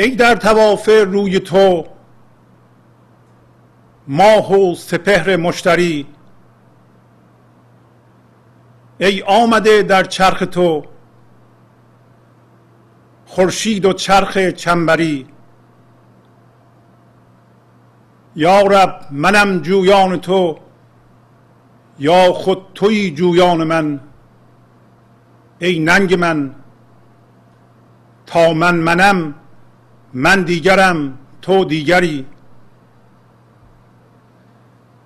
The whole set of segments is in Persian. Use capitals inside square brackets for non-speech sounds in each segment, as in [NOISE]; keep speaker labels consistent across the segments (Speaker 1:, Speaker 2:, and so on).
Speaker 1: ای در طواف روی تو ماه و سپهر مشتری. ای آمده در چرخ تو خورشید و چرخ چنبری. یا رب منم جویان تو یا خود توی جویان من. ای ننگ من تا من منم من دیگرم تو دیگری.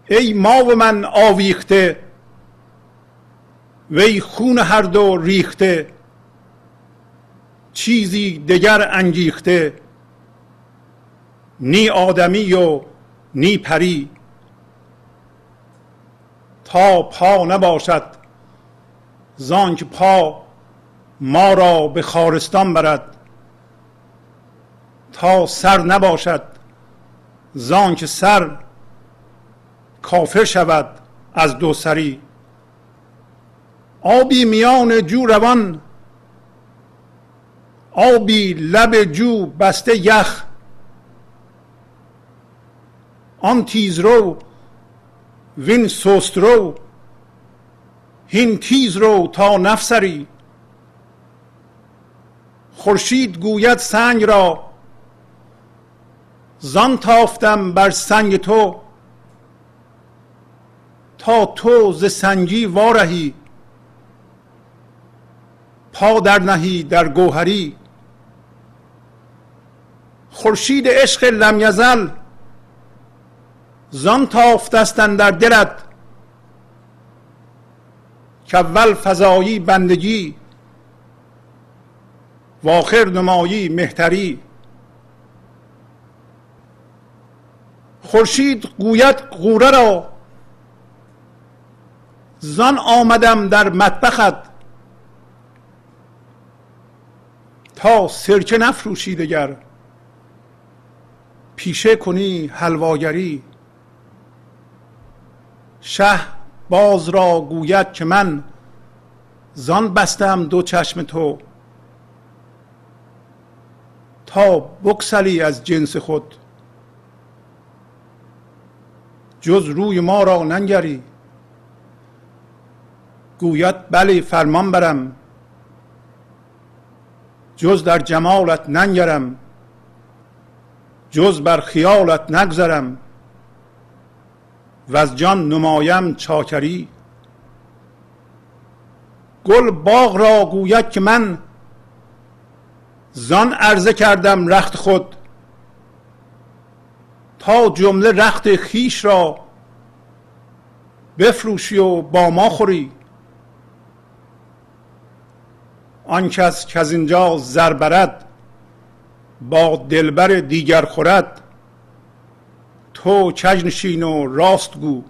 Speaker 1: ای ما و من آویخته وی خون هر دو ریخته چیزی دگر انگیخته نی آدمی و نی پری. تا پا نباشد زانک پا ما را به خارستان برد. تا سر نباشد زان که سر کافر شود از دو سری. آبی میان جو روان آبی لب جو بسته یخ. آن تیز رو وین سست رو. هین تیز رو تا نفسری. خورشید گوید سنگ را. زان تافتم بر سنگ تو. تا تو ز سنگی وارهی. پا در نهی در گوهری. خورشید عشق لم یزل. زان تافتستن در دلت. که اول فضایی بندگی. و آخر نمایی مهتری. خورشید گوید غوره را. زان آمدم در مطبخت تا سرکه نفروشی دگر. پیشه کنی حلواگری. شه باز را گوید که من زان بستم دو چشم تو. تا بکسلی از جنس خود. جز روی ما را ننگری. گوید بله فرمان برم. جز در جمالت ننگرم. جز بر خیالت نگذرم. و از جان نمایم چاکری. گل باغ را گوید که من زان عرضه کردم رخت خود. تا جمله رخت خیش را بفروشی و با ما خوری. آن کس که از اینجا زر برد با دلبر دیگر خورد. تو کج و راست گو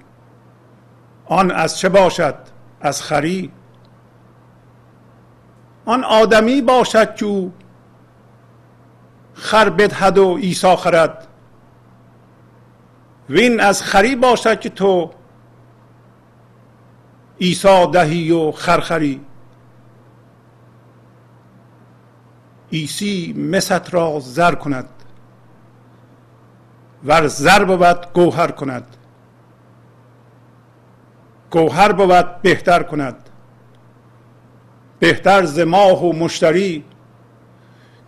Speaker 1: آن از چه باشد؟ از خری. آن آدمی باشد که خر بدهد و عیسی خرد. وین از خری باشد که تو عیسی دهی و خرخری. عیسی مست را زر کند ور زر بود گوهر کند. گوهر بود بهتر کند. بهتر ز ماه و مشتری.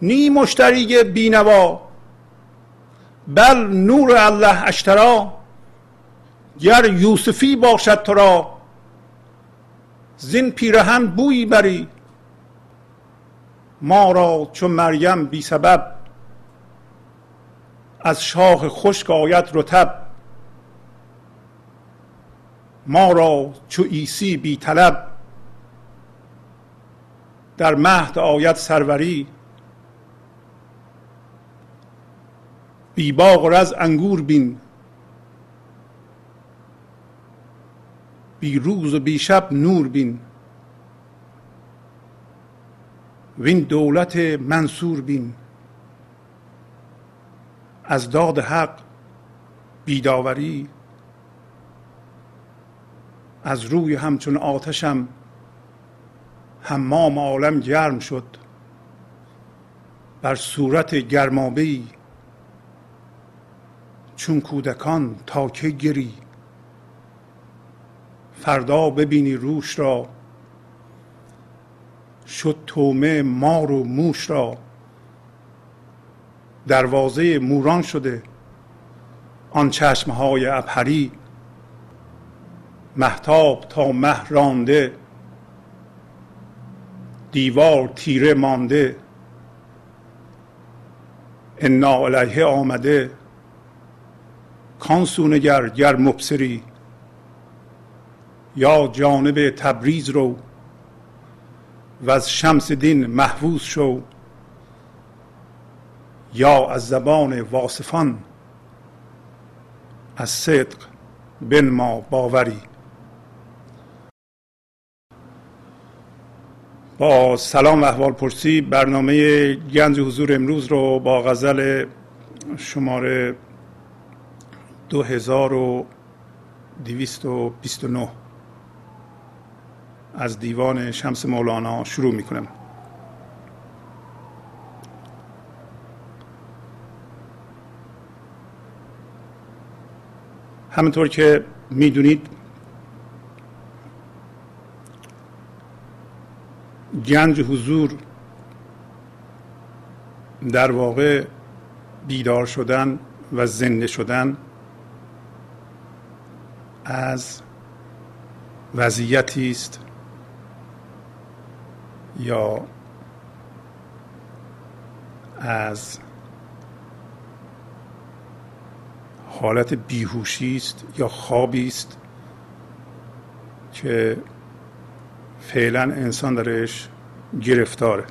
Speaker 1: نی مشتری بینوا بل نور الله اشترا گر یوسفی باشد تو را زین پیرهن بویی بری. ما را چون مریم بی سبب از شاخ خشک آید رتب ما را چو عیسی بی طلب در مهد آید سروری. بی باغ از انگور بین. بی روز و بی شب نور بین. وین دولت منصور بین. از داد حق بیداوری. از روی همچون آتشم حمام عالم گرم شد. بر صورت گرمابه چون کودکان تا که گری. فردا ببینی روش را. شد تومه مار و موش را. دروازه موران شده. آن چشمهای ابهری. محتاب تا مه رانده. دیوار تیره مانده. انا علیه آمده. کانسونگر گر مبصری. یا جانب تبریز رو. و از شمس دین محفوظ شو. یا از زبان واصفان از صدق بن ما باوری. با سلام و احوال پرسی برنامه گنج حضور امروز رو با غزل شماره 2229 از دیوان شمس مولانا شروع می کنم همونطور که می‌دونید گنج حضور در واقع بیدار شدن و زنده شدن از وضعیتی است یا از حالت بیهوشی است یا خوابی است که فعلا انسان درش گرفتاره.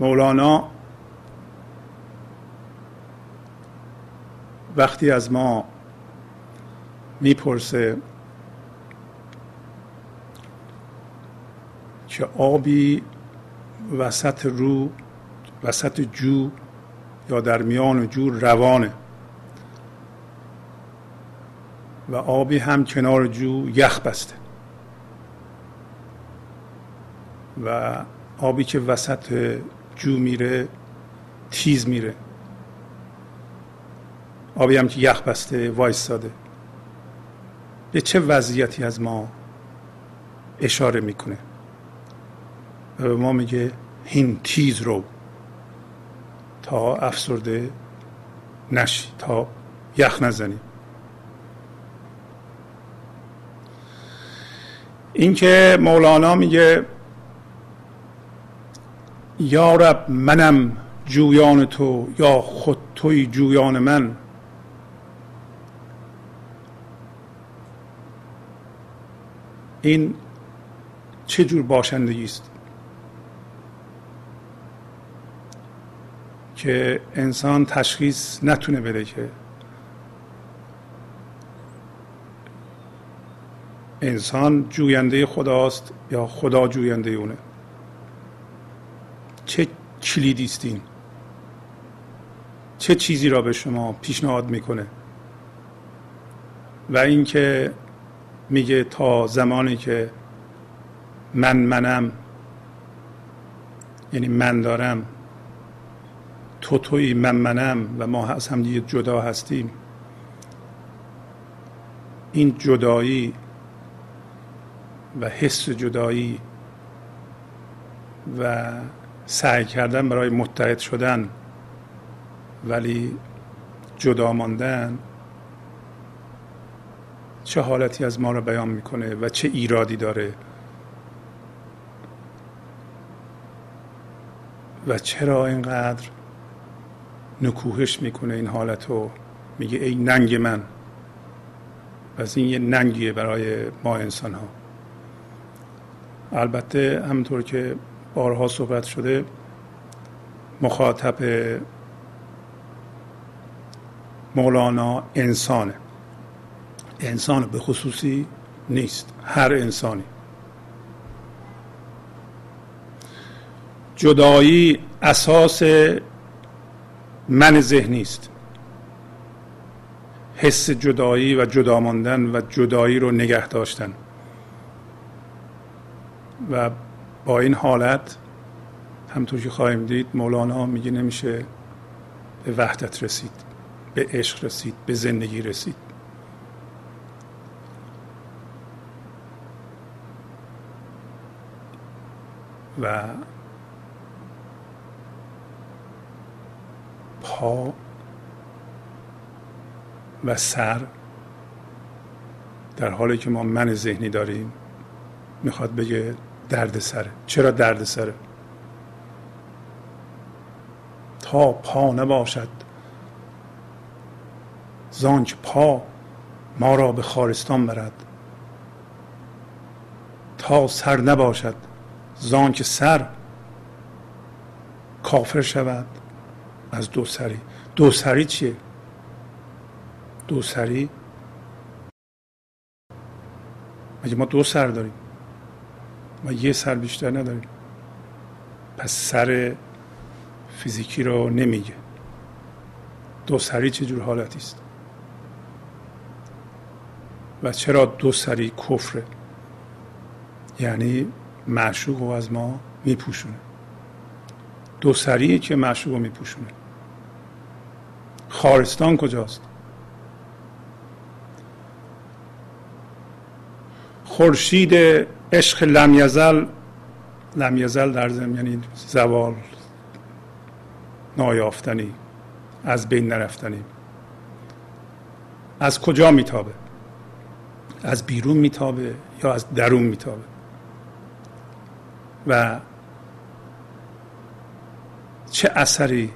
Speaker 1: مولانا وقتی از ما می‌پرسه که آبی وسط رو وسط جو یا در میان جو روانه. و آبی هم کنار جو یخ بسته. و آبی که وسط جو میره تیز میره. آبی هم که یخ بسته وایستاده. به چه وضعیتی از ما اشاره می‌کنه؟ و به ما میگه هین تیز رو تا افسرده نشی تا یخ نزنی. اینکه مولانا میگه یا رب منم جویان تو یا خود توی جویان من. این چه جور باشندگی است؟ که انسان تشخیص نتونه بده که انسان جوینده خداست یا خدا جوینده اونه. چه کلیدی است این؟ چه چیزی را به شما پیشنهاد می‌کنه؟ و اینکه میگه تا زمانی که من منم یعنی من دارم تو توی من منم و ما از هم دیگه جدا هستیم. این جدایی و حس جدایی و سعی کردن برای متحد شدن ولی جدا ماندن چه حالتی از ما را بیان می‌کنه و چه ایرادی داره و چرا اینقدر نکوهش می‌کنه این حالت رو میگه ای ننگ من. پس این یه ننگیه برای ما انسان ها البته همونطور که بارها صحبت شده مخاطب مولانا انسانه. انسان به خصوصی نیست هر انسانی. جدایی اساس من ذهنی است. حس جدایی و جدا ماندن و جدایی رو نگه داشتن. و با این حالت همطور که خواهیم دید مولانا میگه نمیشه به وحدت رسید به عشق رسید به زندگی رسید. و و سر در حالی که ما من ذهنی داریم می‌خواد بگه درد سره. چرا درد سره؟ تا پا نباشد. زانچ پا ما را به خارستان برد. تا سر نباشد زانچ سر کافر شود. از دو سری دو سری چیه؟ دو سری مگه ما دو سر داریم؟ ما یه سر بیشتر نداریم. پس سر فیزیکی رو نمیگه. دو سری چه جور حالتی است؟ و چرا دو سری کفره؟ یعنی معشوق رو از ما میپوشونه. دو سریه که معشوق رو میپوشونه. خارستان کجاست؟ خورشید عشق لمیزل لمیزل در زمین یعنی زوال نایافتنی از بین نرفتنی. از کجا میتابه؟ از بیرون میتابه یا از درون میتابه؟ و چه اثری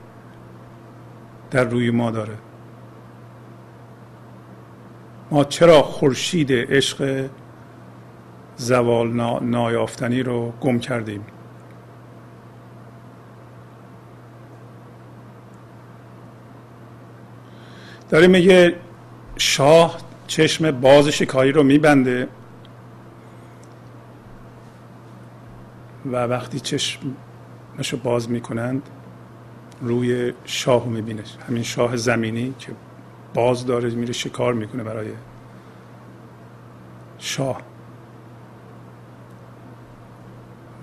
Speaker 1: در روی ما داره. ما چرا خورشید عشق زوال نایافتنی رو گم کردیم؟ داره میگه شاه چشم باز شکاری رو میبنده و وقتی چشمشو باز می‌کنند روی شاه می‌بینه. همین شاه زمینی که باز داره میره شکار می‌کنه برای شاه.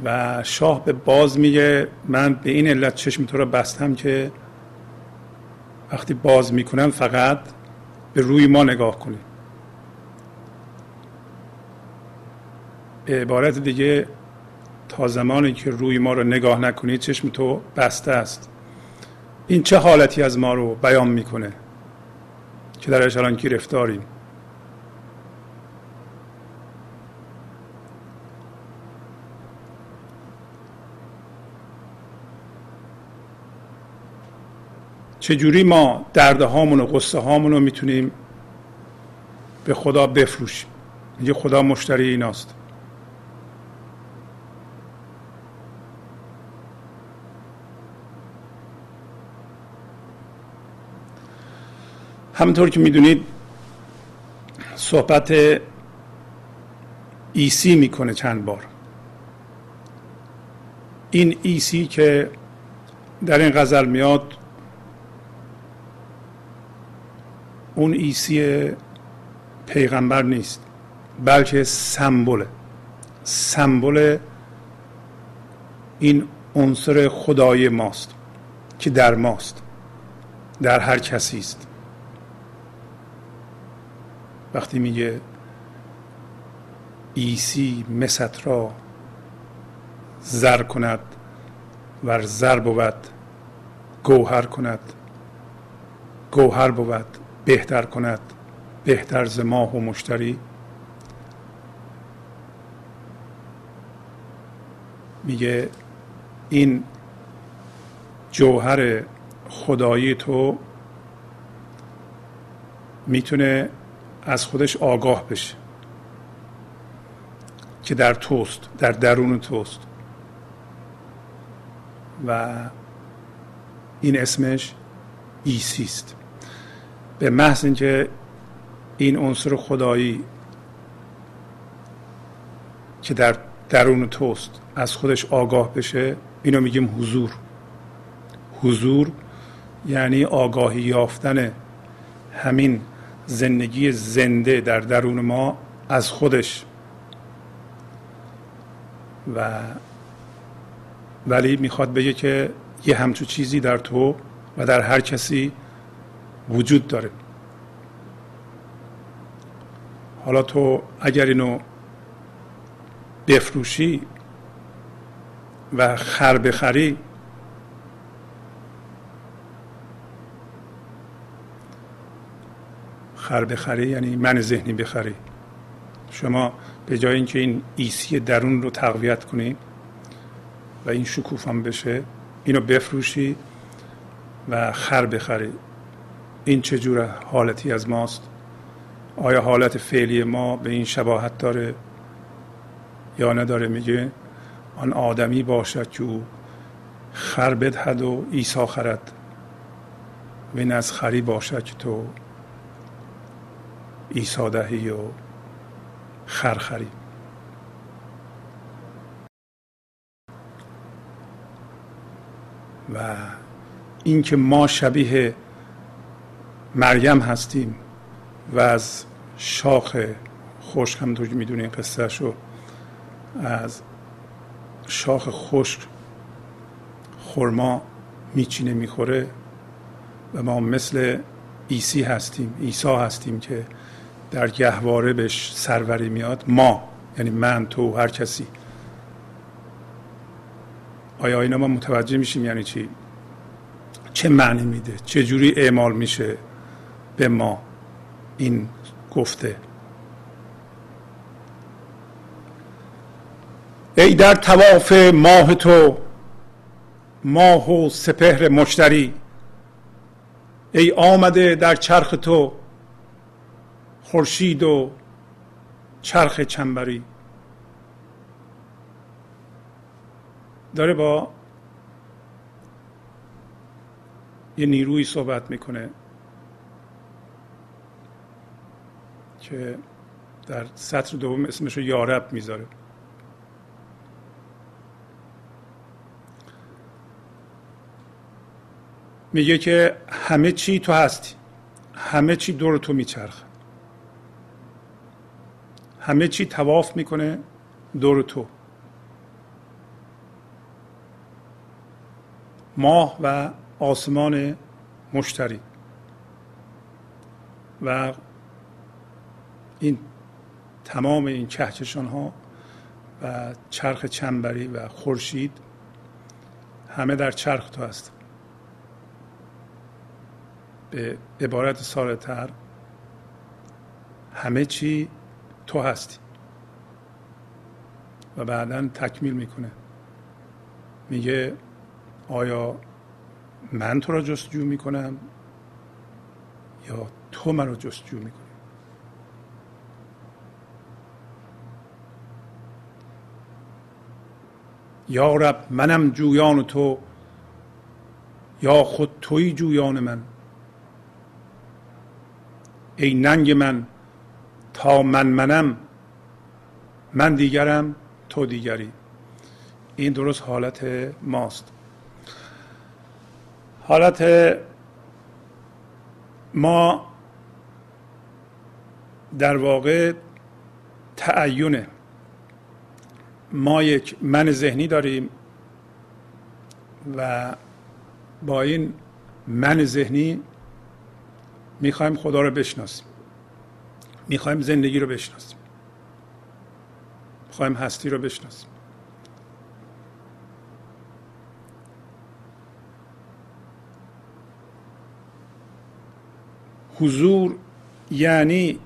Speaker 1: و شاه به باز میگه من به این علت چشم تو رو بستم که وقتی باز می‌کنم فقط به روی ما نگاه کنی. به عبارت دیگه تا زمانی که روی ما رو نگاه نکنی چشم تو بسته است. این چه حالتی از ما رو بیان می‌کنه که درش الان گرفتاریم چجوری ما درده هامون و قصه هامون رو می‌تونیم به خدا بفروشیم؟ میگه خدا مشتری ایناست. همونطور که می‌دونید صحبت عیسی می‌کنه چند بار. این عیسی که در این غزل میاد اون عیسی پیغمبر نیست بلکه سمبل سمبل این عنصر خدایی ماست که در ماست در هر کسی است. وقتی میگه عیسی مس را زر کند و زر بود گوهر کند گوهر بود بهتر کند بهتر ز ماه و مشتری. میگه این جوهر خدایی تو می‌تونه از خودش آگاه بشه. که در توست در درون توست. و این اسمش ایسی است. به محض اینکه این عنصر خدایی که در درون توست از خودش آگاه بشه اینو میگیم حضور. حضور یعنی آگاهی یافتن همین زندگی زنده در درون ما از خودش. و ولی می‌خواد بگه که یه همچو چیزی در تو و در هر کسی وجود داره. حالا تو اگر اینو بفروشی و خر بخری خر بخری یعنی من ذهنی بخری. شما به جای اینکه این ایسی درون رو تقویت کنید و این شکوفم بشه اینو بفروشی و خر بخری. این چجور حالتی از ماست؟ آیا حالت فعلی ما به این شباهت داره یا نداره؟ میگه آن آدمی باشد که او خر بدهد و ایسا خرد. و این از خری باشد که تو ایسا دهی و خر خری و اینکه ما شبیه مریم هستیم و از شاخ خشک هم تو می‌دونین قصه شو از شاخ خشک خرما میچینه می‌خوره و ما مثل ایسی هستیم ایسا هستیم که در گهواره بهش سروری میاد. ما یعنی من تو هر کسی. آیا اینا ما متوجه میشیم یعنی چی؟ چه معنی میده؟ چه جوری اعمال میشه به ما این گفته؟ ای در تواف ماه تو ماه و سپهر مشتری ای آمده در چرخ تو خورشید و چرخ چنبری. داره با یه نیروی صحبت می‌کنه که در سطر دوم اسمش رو یارب می‌ذاره. میگه که همه چی تو هستی همه چی دور تو میچرخه. همه چی تواف می‌کنه دور تو. ماه و آسمان مشتری. و این تمام این کهکشان ها و چرخ چنبری و خورشید همه در چرخ تو هست. به عبارت ساده تر همه چی تو هستی. و بعدا تکمیل می‌کنه. میگه آیا من تو را جستجو می‌کنم یا تو من رو جستجو می‌کنی؟ یا رب منم جویان تو یا خود توی جویان من. ای ننگ من تا من منم من دیگرم تو دیگری. این درست حالت ماست. حالت ما در واقع تعینه. ما یک من ذهنی داریم و با این من ذهنی می‌خوایم خدا رو بشناسیم. می‌خوایم زندگی رو بشناسیم. می‌خوایم هستی رو بشناسیم. حضور یعنی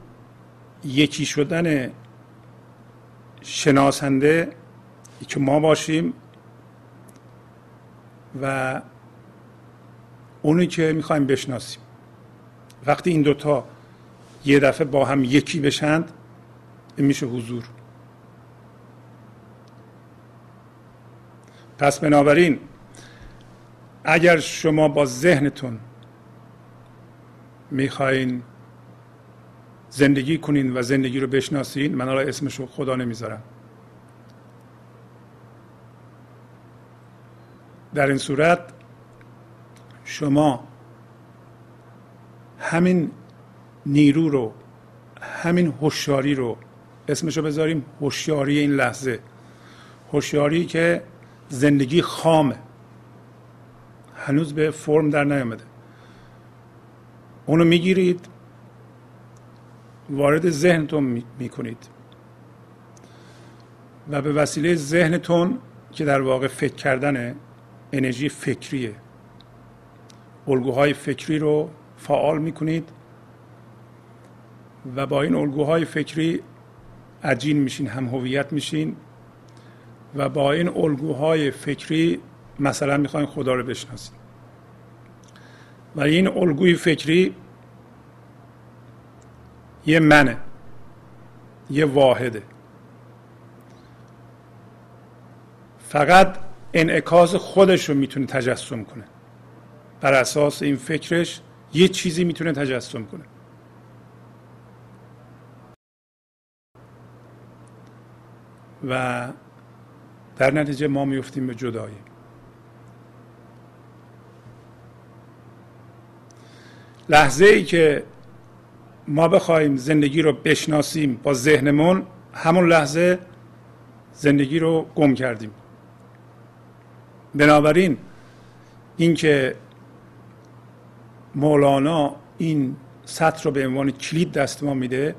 Speaker 1: یکی شدن شناسنده که ما باشیم و اونی که می‌خوایم بشناسیم. وقتی این دوتا یه دفعه با هم یکی بشند این میشه حضور. پس بنابراین اگر شما با ذهنتون می‌خواین زندگی کنین و زندگی رو بشناسین من حالا اسمش رو خدا نمی‌ذارم. در این صورت شما همین نیرو رو همین هوشیاری رو اسمشو بذاریم هوشیاری این لحظه. هوشیاری که زندگی خامه. هنوز به فرم در نیامده. اونو می‌گیرید وارد ذهنتون می‌کنید. و به وسیله ذهنتون که در واقع فکر کردن انرژی فکریه. الگوهای فکری رو فعال می‌کنید. و با این الگوهای فکری عجین میشین هم هویت میشین و با این الگوهای فکری مثلا می‌خواین خدا رو بشناسید و این الگوی فکری یه منه یه واحده. فقط انعکاس خودش رو می‌تونه تجسم کنه. بر اساس این فکرش یه چیزی می‌تونه تجسم کنه. و در نتیجه ما میفتیم به جدایی. لحظه ای که ما بخوایم زندگی رو بشناسیم با ذهنمون همون لحظه زندگی رو گم کردیم. بنابراین اینکه مولانا این سطر رو به عنوان کلید دست ما میده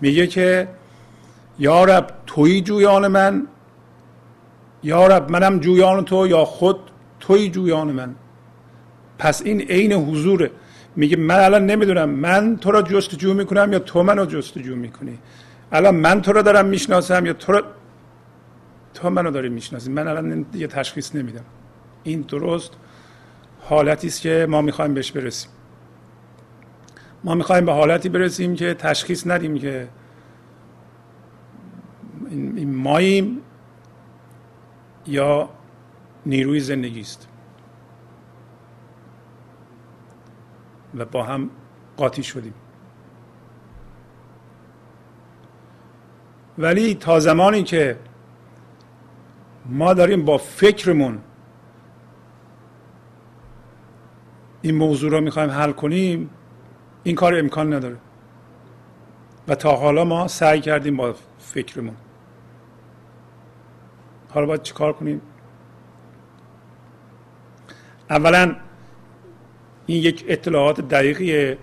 Speaker 1: میگه که یارب توی جویان من یارب منم جویان تو یا خود توی جویان من. پس این عین حضوره میگه من الان نمی‌دونم من تو را جستجو می‌کنم یا تو منو جستجو می‌کنی. الان من تو را دارم می‌شناسم یا تو را تو منو داری می‌شناسی. من الان یه تشخیص نمیدم. این درست حالتی است که ما می‌خوایم بهش برسیم. ما می‌خوایم به حالتی برسیم که تشخیص ندیم که این ماییم یا نیروی زندگی است و با هم قاطی شدیم. ولی تا زمانی که ما داریم با فکرمون این موضوع رو می‌خوایم حل کنیم این کار امکان نداره. و تا حالا ما سعی کردیم با فکرمون. حالا باید چیکار کنیم؟ اولا این یک اطلاعات دقیقیه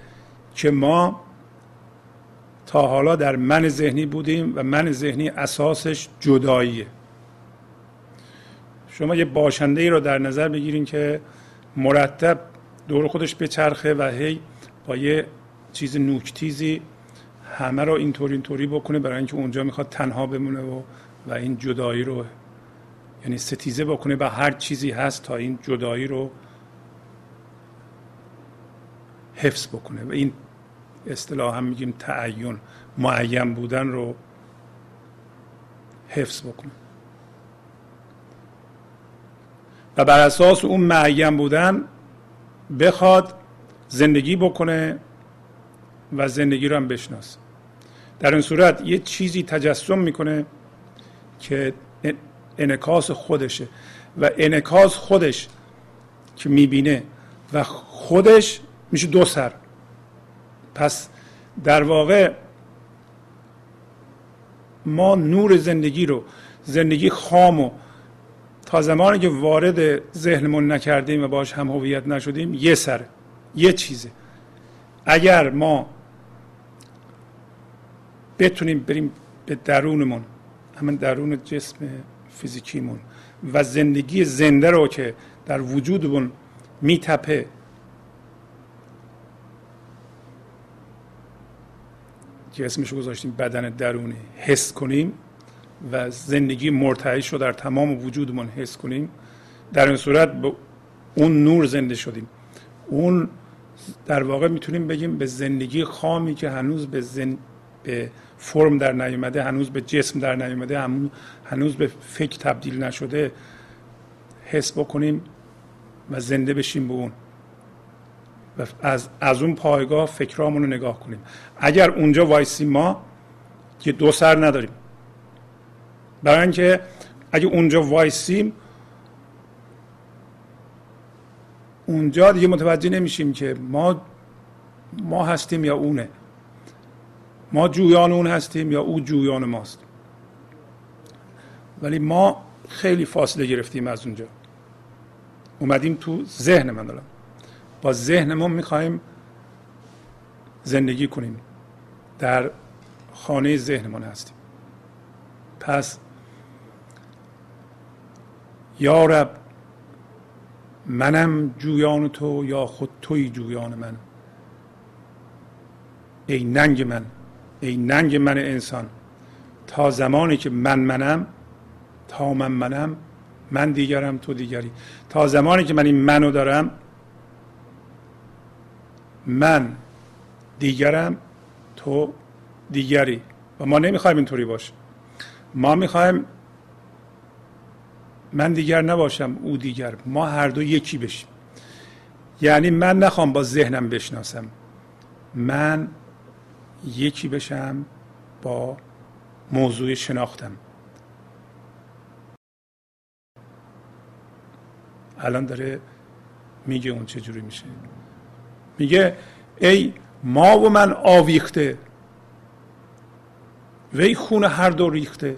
Speaker 1: که ما تا حالا در من ذهنی بودیم و من ذهنی اساسش جداییه. شما یه باشنده ای رو در نظر بگیرین که مرتب دور خودش بچرخه و هی با یه چیز نوکتیزی همه رو اینطوری اینطوری بکنه برای اینکه اونجا می‌خواد تنها بمونه و و این جدایی رو یعنی ستیزه بکنه به هر چیزی هست تا این جدایی رو حفظ بکنه. و این اصطلاح هم میگیم تعین معین بودن رو حفظ بکنه. و بر اساس اون معین بودن بخواد زندگی بکنه و زندگی رو هم بشناسه. در این صورت یه چیزی تجسم می‌کنه که انکاس خودشه و انکاس خودش که می‌بینه و خودش میشه دو سر. پس در واقع ما نور زندگی رو زندگی خام و تا زمانی که وارد ذهنمون نکردیم و باش هم هویت نشدیم یه سر یه چیزه. اگر ما بتونیم بریم به درونمون همین درون جسم فیزیکیمون و زندگی زنده رو که در وجودمون میتپه. که اسمش گذاشتیم بدن درونی. حس کنیم و زندگی مرتعش رو در تمام وجودمون حس کنیم. در این صورت به اون نور زنده شدیم. اون در واقع می‌تونیم بگیم به زندگی خامی که هنوز به, زن... به فرم در نیومده هنوز به جسم در نیومده هنوز به فکر تبدیل نشده حس بکنیم و زنده بشیم به اون. و از, از اون پایگاه فکرامون رو نگاه کنیم. اگر اونجا وایسیم ما که دو سر نداریم. برای اینکه اگه اونجا وایسیم اونجا دیگه متوجه نمیشیم که ما ما هستیم یا اونه. ما جویان اون هستیم یا او جویان ماست. ولی ما خیلی فاصله گرفتیم از اونجا. اومدیم تو ذهن من دارم. با ذهنمون می‌خوایم زندگی کنیم. در خانه ذهنمون هستیم. پس یا منم جویان تو یا خود توی جویان من. ای ننگ من. ای ننگ من انسان تا زمانی که من منم تا من منم من دیگرم تو دیگری. تا زمانی که من این منو دارم من دیگرم تو دیگری. و ما نمی‌خوایم اینطوری باشه ما می‌خوایم من دیگر نباشم او دیگر. ما هر دو یکی بشیم. یعنی من نخوام با ذهنم بشناسم. من یکی بشم با موضوع شناختم. الان داره میگه اون چجوری میشه. میگه ای ما و من آویخته وی خون هر دو ریخته.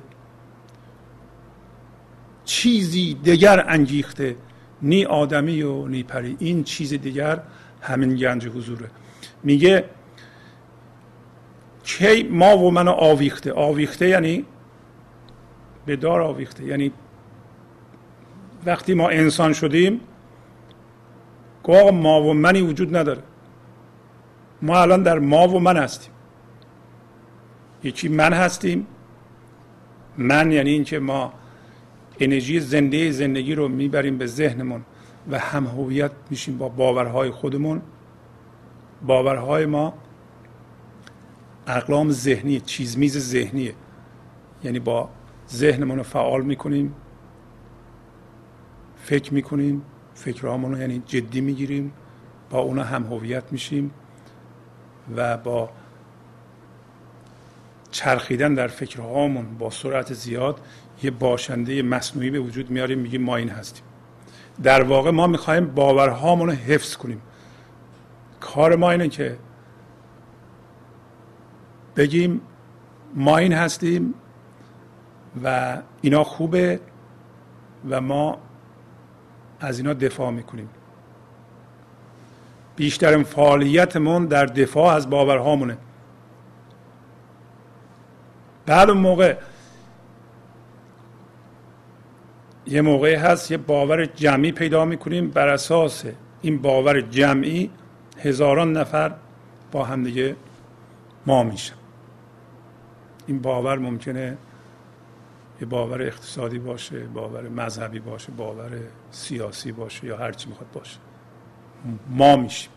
Speaker 1: چیزی دیگر انگیخته نی آدمی و نی پری. این چیز دیگر همین گنج حضوره. میگه کی ما و من آویخته. آویخته یعنی به دار آویخته. یعنی وقتی ما انسان شدیم گاه ما و منی وجود نداره. ما الان در ما و من هستیم. یکی من هستیم. من یعنی اینکه ما انرژی زنده زندگی رو می‌بریم به ذهنمون و هم هویت میشیم با باورهای خودمون. باورهای ما اقلام ذهنی چیزمیز ذهنیه. یعنی با ذهنمون رو فعال می‌کنیم فکر می‌کنیم فکرهامون رو یعنی جدی می‌گیریم با اونا هم هویت میشیم و با چرخیدن در فکرهامون با سرعت زیاد یه باشنده مصنوعی به وجود میاریم میگیم ما این هستیم. در واقع ما می‌خوایم باورهامون رو حفظ کنیم. کار ما اینه که بگیم ما این هستیم و اینا خوبه و ما از اینا دفاع می‌کنیم. بیشترین فعالیتمون در دفاع از باورهامونه. بعد اون موقع یه موقعی هست یه باور جمعی پیدا می‌کنیم بر اساس این باور جمعی هزاران نفر با همدیگه ما میشن. این باور ممکنه یه باور اقتصادی باشه باور مذهبی باشه باور سیاسی باشه یا هر چی می‌خواد باشه. ما میشیم.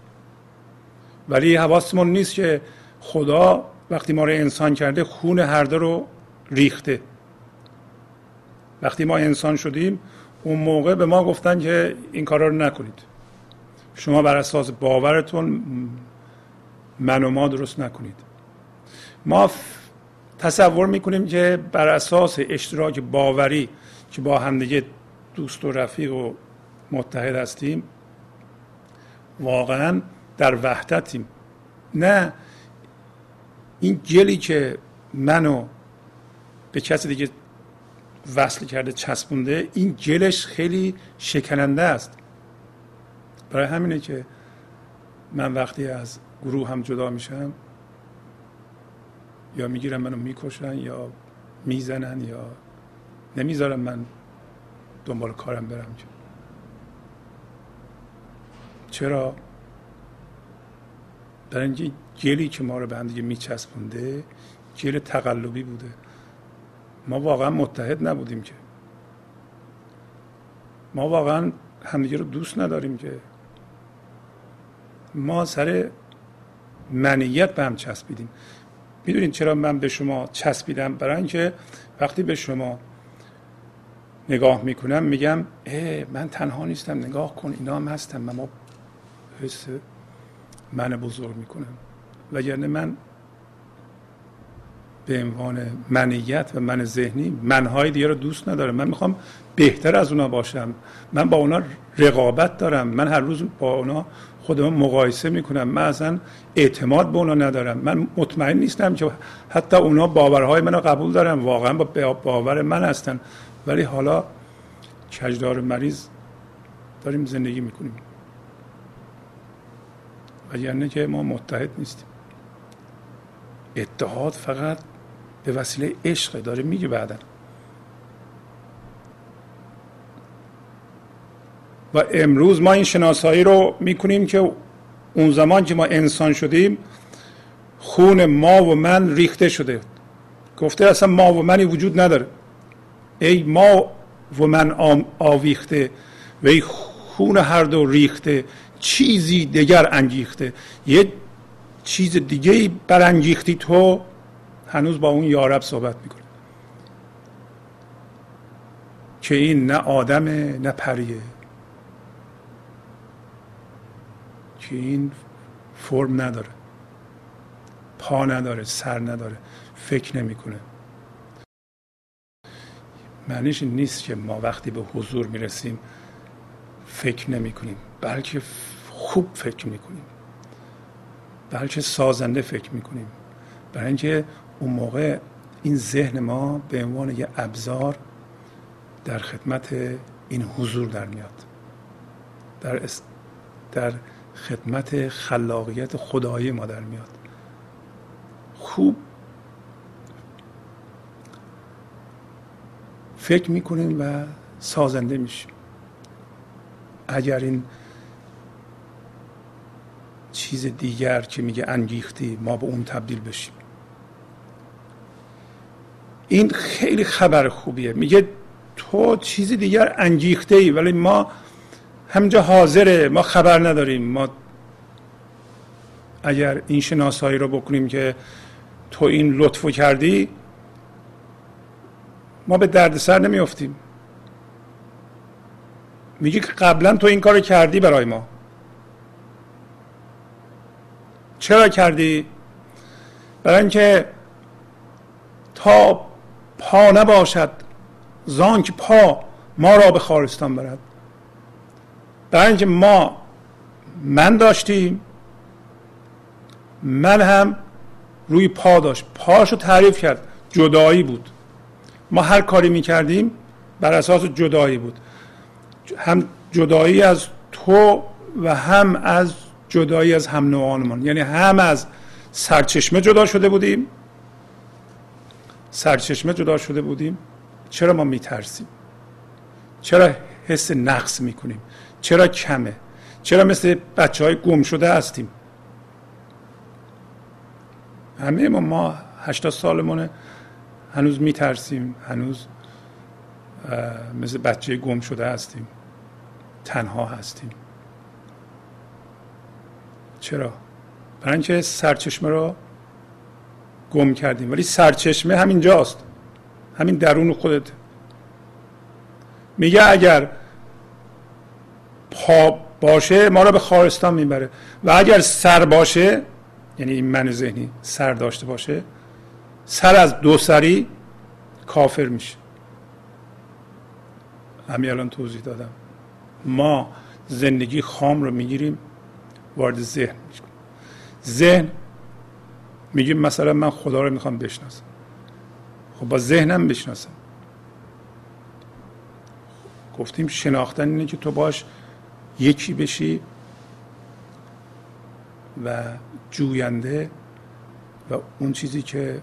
Speaker 1: ولی حواسمون نیست که خدا وقتی ما رو انسان کرده خون هر رو ریخته. وقتی ما انسان شدیم اون موقع به ما گفتن که این کارا رو نکنید. شما بر اساس باورتون من و ما درست نکنید. ما تصور می‌کنیم که بر اساس اشتراک باوری که با همدیگه دوست و رفیق و متحد هستیم واقعا در وحدتیم. نه این گلی که منو به کسی دیگه وصل کرده چسبونده این گلش خیلی شکننده است. برای همینه که من وقتی از گروه هم جدا میشم یا می‌گیرن منو می‌کشن یا می‌زنن یا نمی‌ذارن من دنبال کارم برم چرا؟ برای اینکه گلی که ما رو به هم دیگه میچسبونده گل تقلبی بوده. ما واقعا متحد نبودیم که. ما واقعا همدیگه رو دوست نداریم که. ما سر منیت به هم چسبیدیم. می‌دونید چرا من به شما چسبیدم؟ برای اینکه وقتی به شما نگاه می‌کنم میگم اه من تنها نیستم نگاه کن اینا هم هستم ما حس من بزرگ می‌کنم. وگرنه من به عنوان منیت و من ذهنی منهای دیگه رو دوست ندارم. من می‌خوام بهتر از اونا باشم. من با اونا رقابت دارم. من هر روز با اونا خودم مقایسه می‌کنم. من اصلا اعتماد به اونا ندارم. من مطمئن نیستم که حتی اونا باورهای منو قبول دارم واقعا با باور من هستن. ولی حالا کجدار مریض داریم زندگی می‌کنیم. و یعنی که ما متحد نیستیم. اتحاد فقط به وسیله عشق داره میگه بعدا. و امروز ما این شناسایی رو می‌کنیم که اون زمان که ما انسان شدیم خون ما و من ریخته شده. گفته اصلا ما و منی وجود نداره. ای ما و من آویخته و ای خون هر دو ریخته چیزی دیگر انگیخته یه چیز دیگه برانگیختی تو هنوز با اون یارب صحبت می‌کنه که این نه آدمه نه پریه. که این فرم نداره. پا نداره سر نداره. فکر نمی‌کنه. معنیش نیست که ما وقتی به حضور می‌رسیم فکر نمی کنیم بلکه خوب فکر می‌کنیم. بلکه سازنده فکر می‌کنیم. برای اینکه اون موقع این ذهن ما به عنوان یه ابزار در خدمت این حضور در میاد. در, در خدمت خلاقیت خدایی ما در میاد. خوب. فکر می‌کنیم و سازنده میشیم. اگر این چیز دیگر که میگه انگیختی ما به اون تبدیل بشیم. این خیلی خبر خوبیه. میگه تو چیز دیگر انگیخته ای ولی ما همجا حاضره ما خبر نداریم. ما اگر این شناسایی رو بکنیم که تو این لطفو کردی ما به دردسر نمیافتیم. میگه که قبلا تو این کار کردی برای ما. چرا کردی؟ برای اینکه تا پا نباشد که پا ما را به خارستان برد. برای اینکه ما من داشتیم من هم روی پا داشت. پاشو تعریف کرد. جدایی بود. ما هر کاری می‌کردیم بر اساس جدایی بود. هم جدایی از تو و هم از جدایی از هم نوعانمان. یعنی هم از سرچشمه جدا شده بودیم. سرچشمه جدا شده بودیم. چرا ما میترسیم؟ چرا حس نقص می‌کنیم؟ چرا کمه؟ چرا مثل بچه های گم شده هستیم؟ همه ما ما هشتا سالمونه. هنوز میترسیم. هنوز مثل بچه گم شده هستیم. تنها هستیم. چرا؟ برای اینکه سرچشمه رو گم کردیم. ولی سرچشمه همینجاست همین درون خودت. میگه اگر پا باشه ما رو به خارستان می‌بره. و اگر سر باشه یعنی این من ذهنی سر داشته باشه سر از دو سری کافر میشه. همین الان توضیح دادم. ما زندگی خام رو می‌گیریم وارد ذهن میشه ذهن میگیم مثلا من خدا رو می‌خوام بشناسم. خب با ذهنم بشناسم. گفتیم شناختن اینه که تو باش یکی بشی و جوینده و اون چیزی که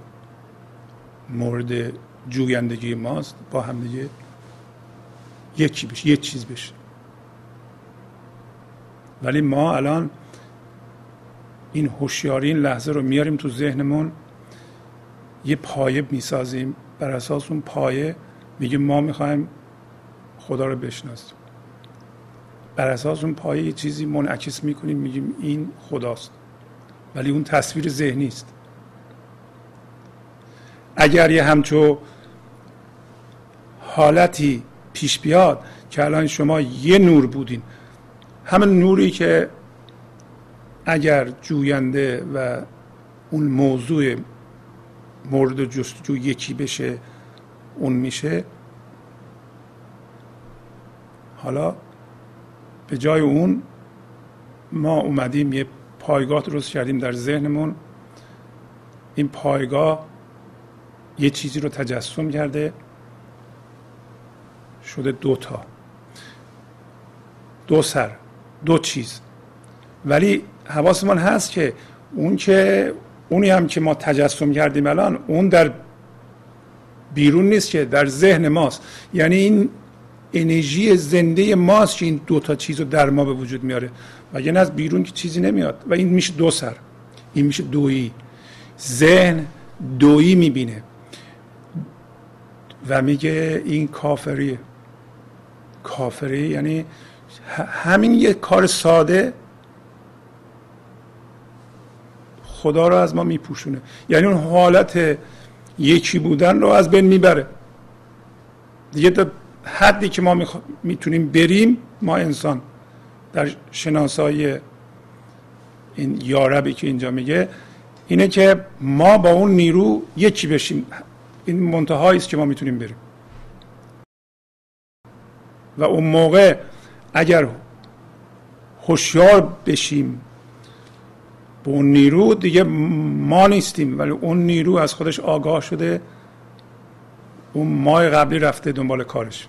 Speaker 1: مورد جویندگی ماست با هم دیگه یکی بشه یک چیز بشه ولی ما الان این هوشیاری این لحظه رو میاریم تو ذهنمون یه پایه می‌سازیم. بر اساس اون پایه میگیم ما می‌خوایم خدا رو بشناسیم. بر اساس اون پایه یه چیزی منعکس می‌کنیم میگیم این خداست. ولی اون تصویر ذهنی است. اگر یه همچو حالتی پیش بیاد که الان شما یه نور بودین همه نوری که اگر جوینده و اون موضوع مورد جستجو یکی بشه اون میشه حالا به جای اون ما اومدیم یه پایگاه درست کردیم در ذهنمون. این پایگاه یه چیزی رو تجسم کرده. شده دو تا. دو سر دو چیز. ولی حواسمون هست که اون که اونی هم که ما تجسم کردیم الان اون در بیرون نیست که در ذهن ماست. یعنی این انرژی زنده ماست که این دو تا چیز رو در ما به وجود میاره. و یعنی از بیرون که چیزی نمیاد؟ و این میشه دو سر. این میشه دویی. ذهن دویی می‌بینه. و میگه این کافریه. کافری یعنی همین یک کار ساده خدا رو از ما میپوشونه. یعنی اون حالت یکی بودن رو از بین می‌بره. دیگه حدی که ما می‌تونیم بریم ما انسان در شناسایی این یاربی که اینجا میگه اینه که ما با اون نیرو یکی بشیم. این منتهایی است که ما می‌تونیم بریم. و اون موقع اگر هوشیار بشیم به اون نیرو دیگه ما نیستیم ولی اون نیرو از خودش آگاه شده اون ماه قبلی رفته دنبال کارش.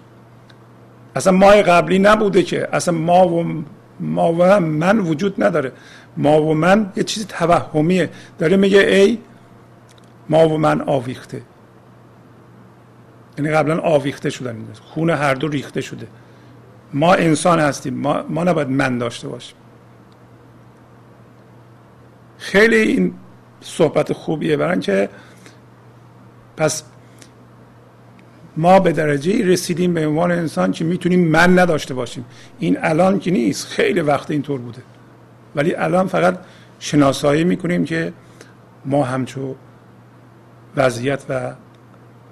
Speaker 1: اصلا ماه قبلی نبوده که. اصلا ما و ما و من وجود نداره. ما و من یه چیز توهمیه. داره میگه ای ما و من آویخته. یعنی قبلا آویخته شدن. خون هر دو ریخته شده. ما انسان هستیم. ما, ما نباید من داشته باشیم. خیلی این صحبت خوبیه. برای که پس ما به درجه رسیدیم به عنوان انسان که می‌تونیم من نداشته باشیم. این الان که نیست خیلی وقت اینطور بوده. ولی الان فقط شناسایی می‌کنیم که ما همچو وضعیت و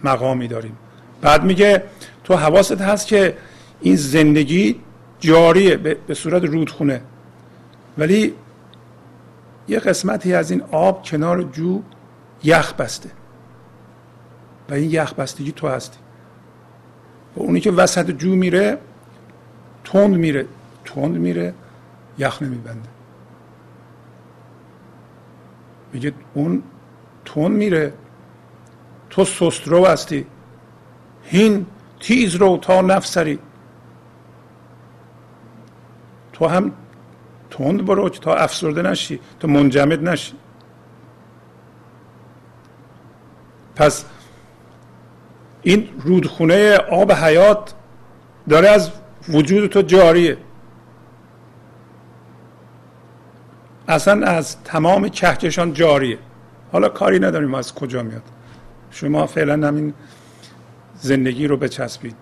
Speaker 1: مقامی داریم. بعد میگه تو حواست هست که این زندگی جاریه به صورت رودخونه. ولی یه قسمتی از این آب کنار جو یخ بسته. و این یخ بستگی تو هستی. و اونی که وسط جو میره تند میره. تند میره یخ نمیبنده. میگه اون تند میره. تو سسترو هستی. هین تیز رو تا نفسری. تو هم تند برو تا افسرده نشی تا منجمد نشی. پس این رودخونه آب حیات داره از وجود تو جاریه. اصلا از تمام کهکشان جاریه. حالا کاری نداریم از کجا میاد. شما فعلا همین زندگی رو بچسبید.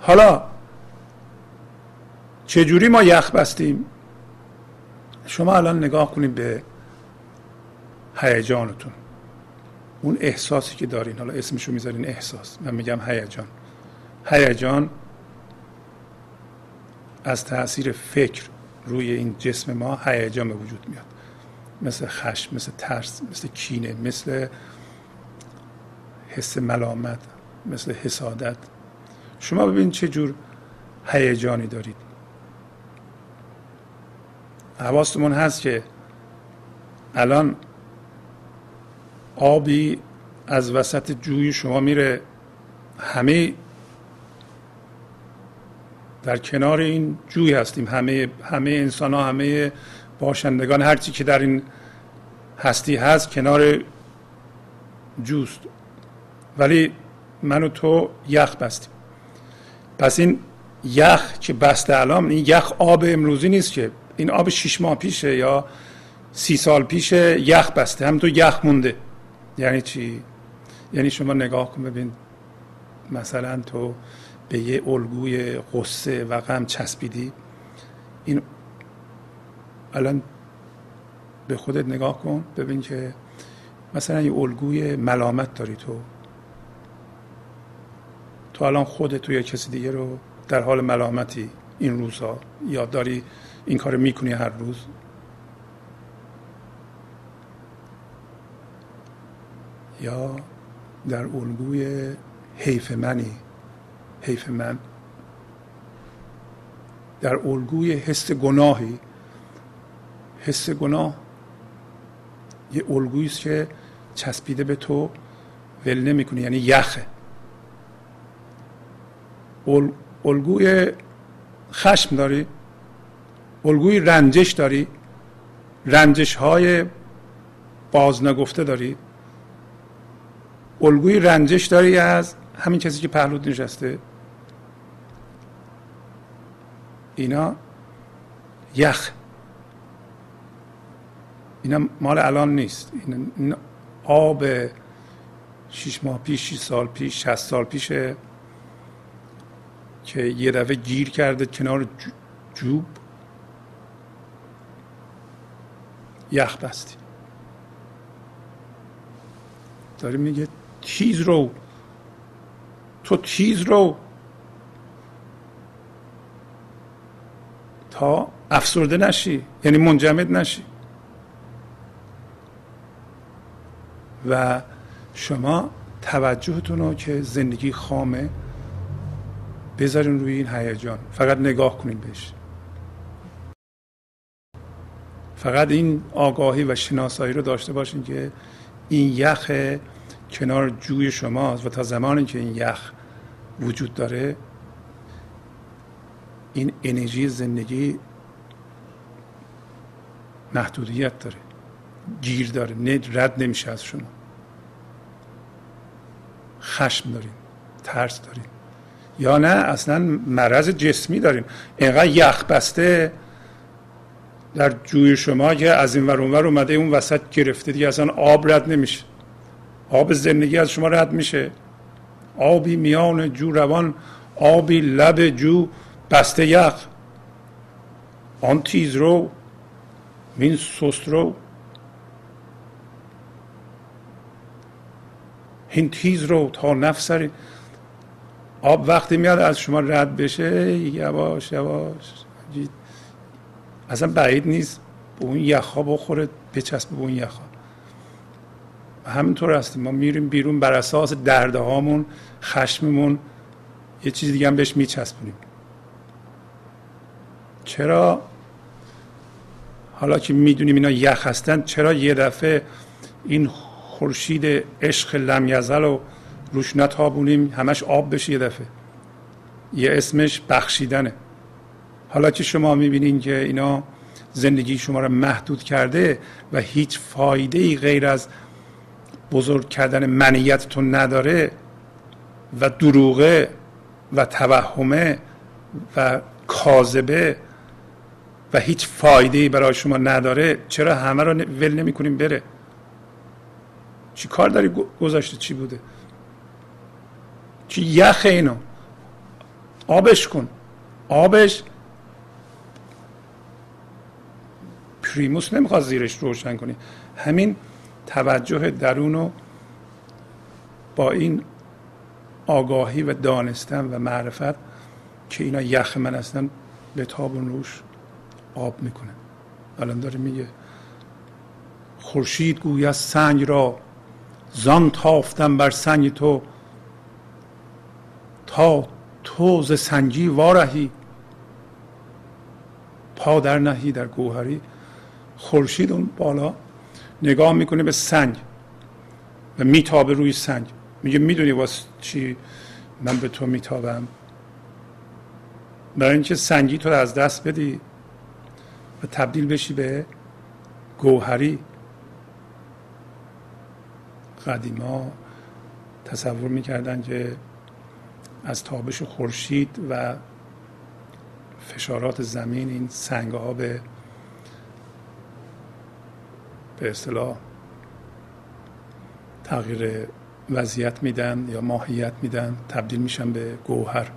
Speaker 1: حالا چجوری ما یخ بستیم؟ شما الان نگاه کنید به هیجانتون. اون احساسی که دارین. حالا اسمشو می‌ذارین احساس. من میگم هیجان. هیجان از تاثیر فکر روی این جسم ما هیجان به وجود میاد. مثل خشم مثل ترس مثل کینه مثل حس ملامت مثل حسادت. شما ببین چه جور هیجانی دارید. حواستمون هست که الان آبی از وسط جوی شما میره. همه در کنار این جوی هستیم. همه همه انسان ها همه باشندگان هرچی که در این هستی هست کنار جوست. ولی من و تو یخ بستیم. پس این یخ که بسته الان این یخ آب امروزی نیست که. این آب شیش ماه پیشه یا سی سال پیشه یخ بسته. هم تو یخ مونده. یعنی چی؟ یعنی شما نگاه کن ببین مثلا تو به یه الگوی قصه و غم چسبیدی این الان به خودت نگاه کن ببین که مثلا یه الگوی ملامت داری تو. تو الان خودت تو یا کسی دیگه رو در حال ملامتی این روزها یا داری این کار می‌کنی هر روز؟ یا در الگوی حیف منی. حیف من. در الگوی حس گناهی. حس گناه یه الگویی است که چسبیده به تو ول نمی‌کنه یعنی یخه. الگوی خشم داری. الگوی رنجش داری. رنجش های باز نگفته داری. الگوی رنجش داری از همین کسی که پهلوت نشسته؟ اینا یخ. اینا مال الان نیست. این آب شیش ماه پیش شیش سال پیش شست سال پیشه که یه دفعه گیر کرده کنار جوب. یخ بستی داره میگه تیز رو تو تیز رو تا افسرده نشی یعنی منجمد نشی. و شما توجهتون رو که زندگی خامه بذارین روی این هیجان. فقط نگاه کنین بهش. فقط این آگاهی و شناسایی رو داشته باشین که این یخ کنار جوی شماست و تا زمانی که این یخ وجود داره این انرژی زندگی محدودیت داره گیر داره رد نمیشه از شما. خشم داریم ترس داریم. یا نه اصلا مرض جسمی داریم. اینقدر یخ بسته در جوی شما که از این ور اومده اون وسط گرفته دیگه اصلا آب رد نمیشه. آب زندگی از شما رد میشه. آبی میان جو روان آبی لب جو بسته یخ. آن تیز رو این سست رو. این تیز رو تا نفسری آب وقتی میاد از شما رد بشه یواش یواش. اصلا بعید نیست. به اون یخها بخوره بچسب به اون یخها. همینطور هستیم. ما میریم بیرون بر اساس درده هامون خشممون یه چیز دیگه هم بهش میچسبونیم. چرا؟ حالا که می‌دونیم اینا یخ هستن چرا یه دفعه این خورشید عشق لمیزل رو روش نتابونیم همش آب بشه یه دفعه؟ یه اسمش بخشیدنه. حالا که شما می‌بینین که اینا زندگی شما رو محدود کرده و هیچ فایده ای غیر از بزرگ کردن منیتتون نداره و دروغه و توهمه و کاذبه و هیچ فایده ای برای شما نداره چرا همه رو ول نمی کنیم بره؟ چی کار داری گذاشته؟ چی بوده؟ چی یخ اینو؟ آبش کن. آبش پریموس نمی‌خواد زیرش روشن کنی همین توجه درونو با این آگاهی و دانستن و معرفت که اینا یخ من هستن به تابون روش آب می‌کنه الان داره میگه خورشید گوید سنگ را زان تافتم بر سنگ تو تا تو ز سنگی وارهی. پا در نهی در گوهری. خورشید اون بالا نگاه می‌کنه به سنگ و میتابه روی سنگ. میگه می‌دونی واسه چی من به تو میتابم؟ برای اینکه سنگی تو از دست بدی و تبدیل بشی به گوهری. قدیما تصور می‌کردن که از تابش خورشید و فشارات زمین این سنگ ها به به اصطلاح تغییر وضعیت میدن یا ماهیت میدن تبدیل میشن به گوهر.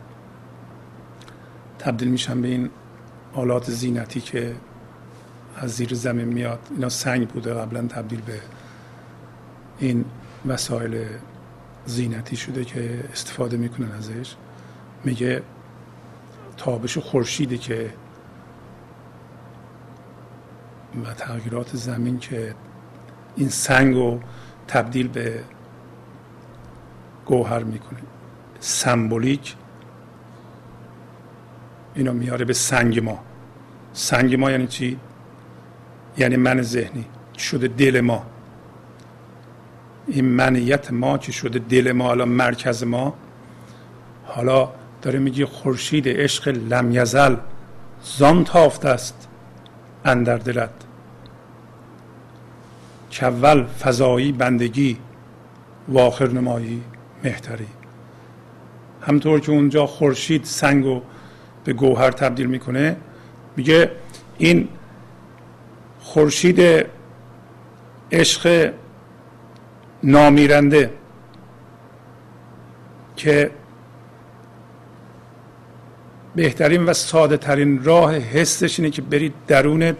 Speaker 1: تبدیل میشن به این آلات زینتی که از زیر زمین میاد. اینا سنگ بوده قبلا تبدیل به این وسایل زینتی شده که استفاده می‌کنن ازش. میگه تابش خورشیده که و تغییرات زمین که این سنگ رو تبدیل به گوهر می‌کنه. سمبولیک اینو میاره به سنگ ما. سنگ ما یعنی چی؟ یعنی من ذهنی شده دل ما. این منیت ما که شده دل ما الان مرکز ما. حالا داره میگه خورشید عشق لم یزل زان تافته است اندر دلت. کول فضایی بندگی و آخر نمایی مهتری. همطور که اونجا خورشید سنگ و به گوهر تبدیل می‌کنه میگه این خورشید عشق نامیرنده که بهترین و ساده ترین راه حسش اینه که برید درونت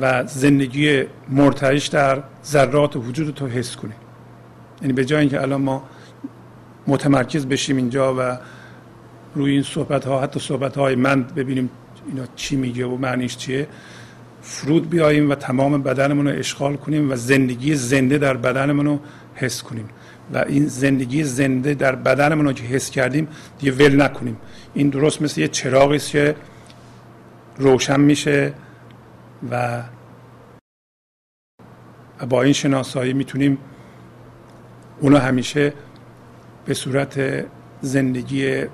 Speaker 1: و زندگی مرتعش در ذرات وجود تو حس کنی. یعنی به جای اینکه الان ما متمرکز بشیم اینجا و روی این صحبت ها حتی صحبت های من ببینیم اینا چی میگه و معنیش چیه فرود بیاییم و تمام بدنمون رو اشغال کنیم و زندگی زنده در بدنمون رو حس کنیم. و این زندگی زنده در بدنمون رو که حس کردیم دیگه ول نکنیم. این درست مثل یه چراغی که روشن میشه. و با این شناسایی می‌تونیم اونو همیشه به صورت زندگی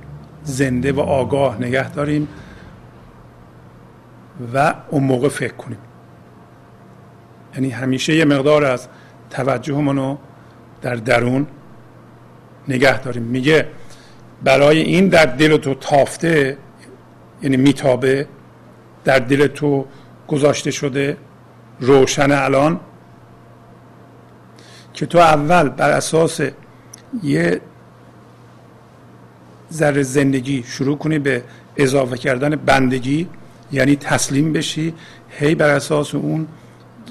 Speaker 1: زنده و آگاه نگه داریم و اون موقع فکر کنیم. یعنی همیشه یه مقدار از توجهمون رو در درون نگه داریم. میگه برای این در دل تو تافته یعنی میتابه در دل تو گذاشته شده روشن الان که تو اول بر اساس یه ذره زندگی شروع کنی به اضافه کردن بندگی یعنی تسلیم بشی هی بر اساس اون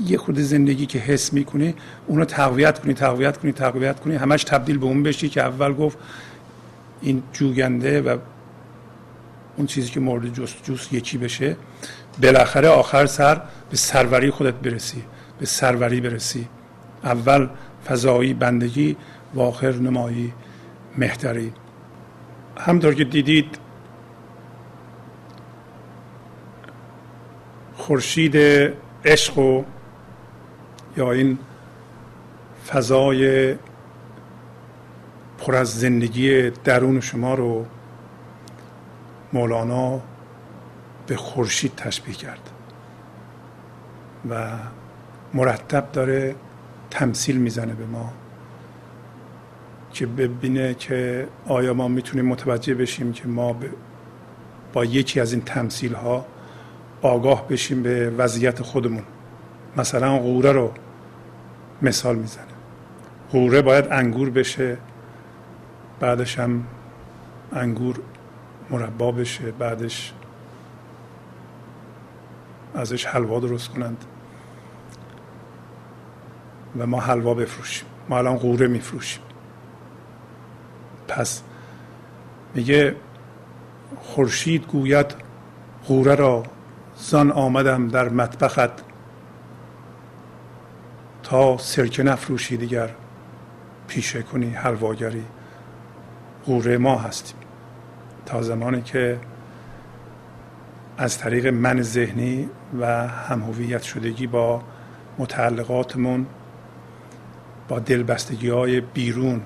Speaker 1: یه خود زندگی که حس می‌کنی اونو تقویت کنی تقویت کنی تقویت کنی همش تبدیل به اون بشی که اول گفت این جوگنده و اون چیزی که مورد جست جوست یکی بشه بالاخره آخر سر به سروری خودت برسی به سروری برسی. اول فضایی بندگی و آخر نمایی مهتری. همطور که دیدید خورشید عشق و یا این فضای پر از زندگی درون شما رو مولانا به خورشید تشبیه کرد و مرتب داره تمثیل می‌زنه به ما که ببینه که آیا ما می‌تونیم متوجه بشیم که ما با یکی از این تمثیل ها آگاه بشیم به وضعیت خودمون. مثلا غوره رو مثال می‌زنه. غوره باید انگور بشه بعدش هم انگور مربا بشه بعدش ازش حلوا درست کنند. و ما حلوا بفروشیم. ما الان غوره میفروشیم. پس میگه خورشید گوید غوره را زان آمدم در مطبخت تا سرکه نفروشی دیگر. پیشه کنی حلواگری. غوره ما هستیم. تا زمانی که از طریق من ذهنی و همهویت شدگی با متعلقاتمون با دلبستگی های بیرون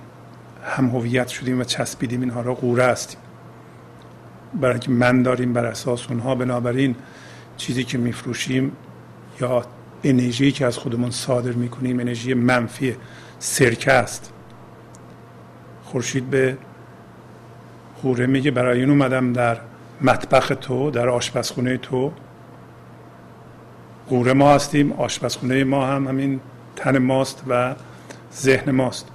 Speaker 1: هم هویت شدیم و چسبیدیم اینها را قوره هستیم. برای اینکه من داریم بر اساس اونها بنابراین چیزی که میفروشیم یا انرژی که از خودمون صادر می‌کنیم انرژی منفی سرکه است. خورشید به خوره میگه برای این اومدم در مطبخ تو در آشپزخونه تو. قوره ما هستیم آشپزخونه ما هم همین تن ماست و ذهن ماست.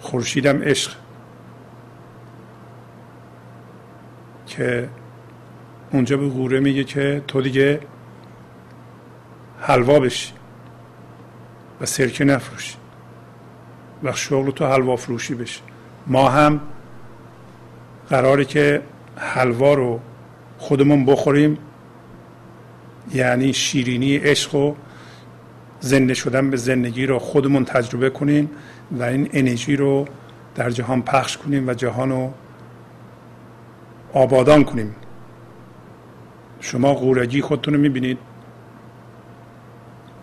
Speaker 1: خورشیدم عشق. که اونجا به غوره میگه که تو دیگه حلوا بشی و سرکه نفروشی و شغل تو حلوا فروشی بشی. ما هم قراره که حلوا رو خودمون بخوریم. یعنی شیرینی عشق و زنده شدن به زندگی رو خودمون تجربه کنیم و این انرژی رو در جهان پخش کنیم و جهان رو آبادان کنیم. شما قورگی خودتون رو می‌بینید.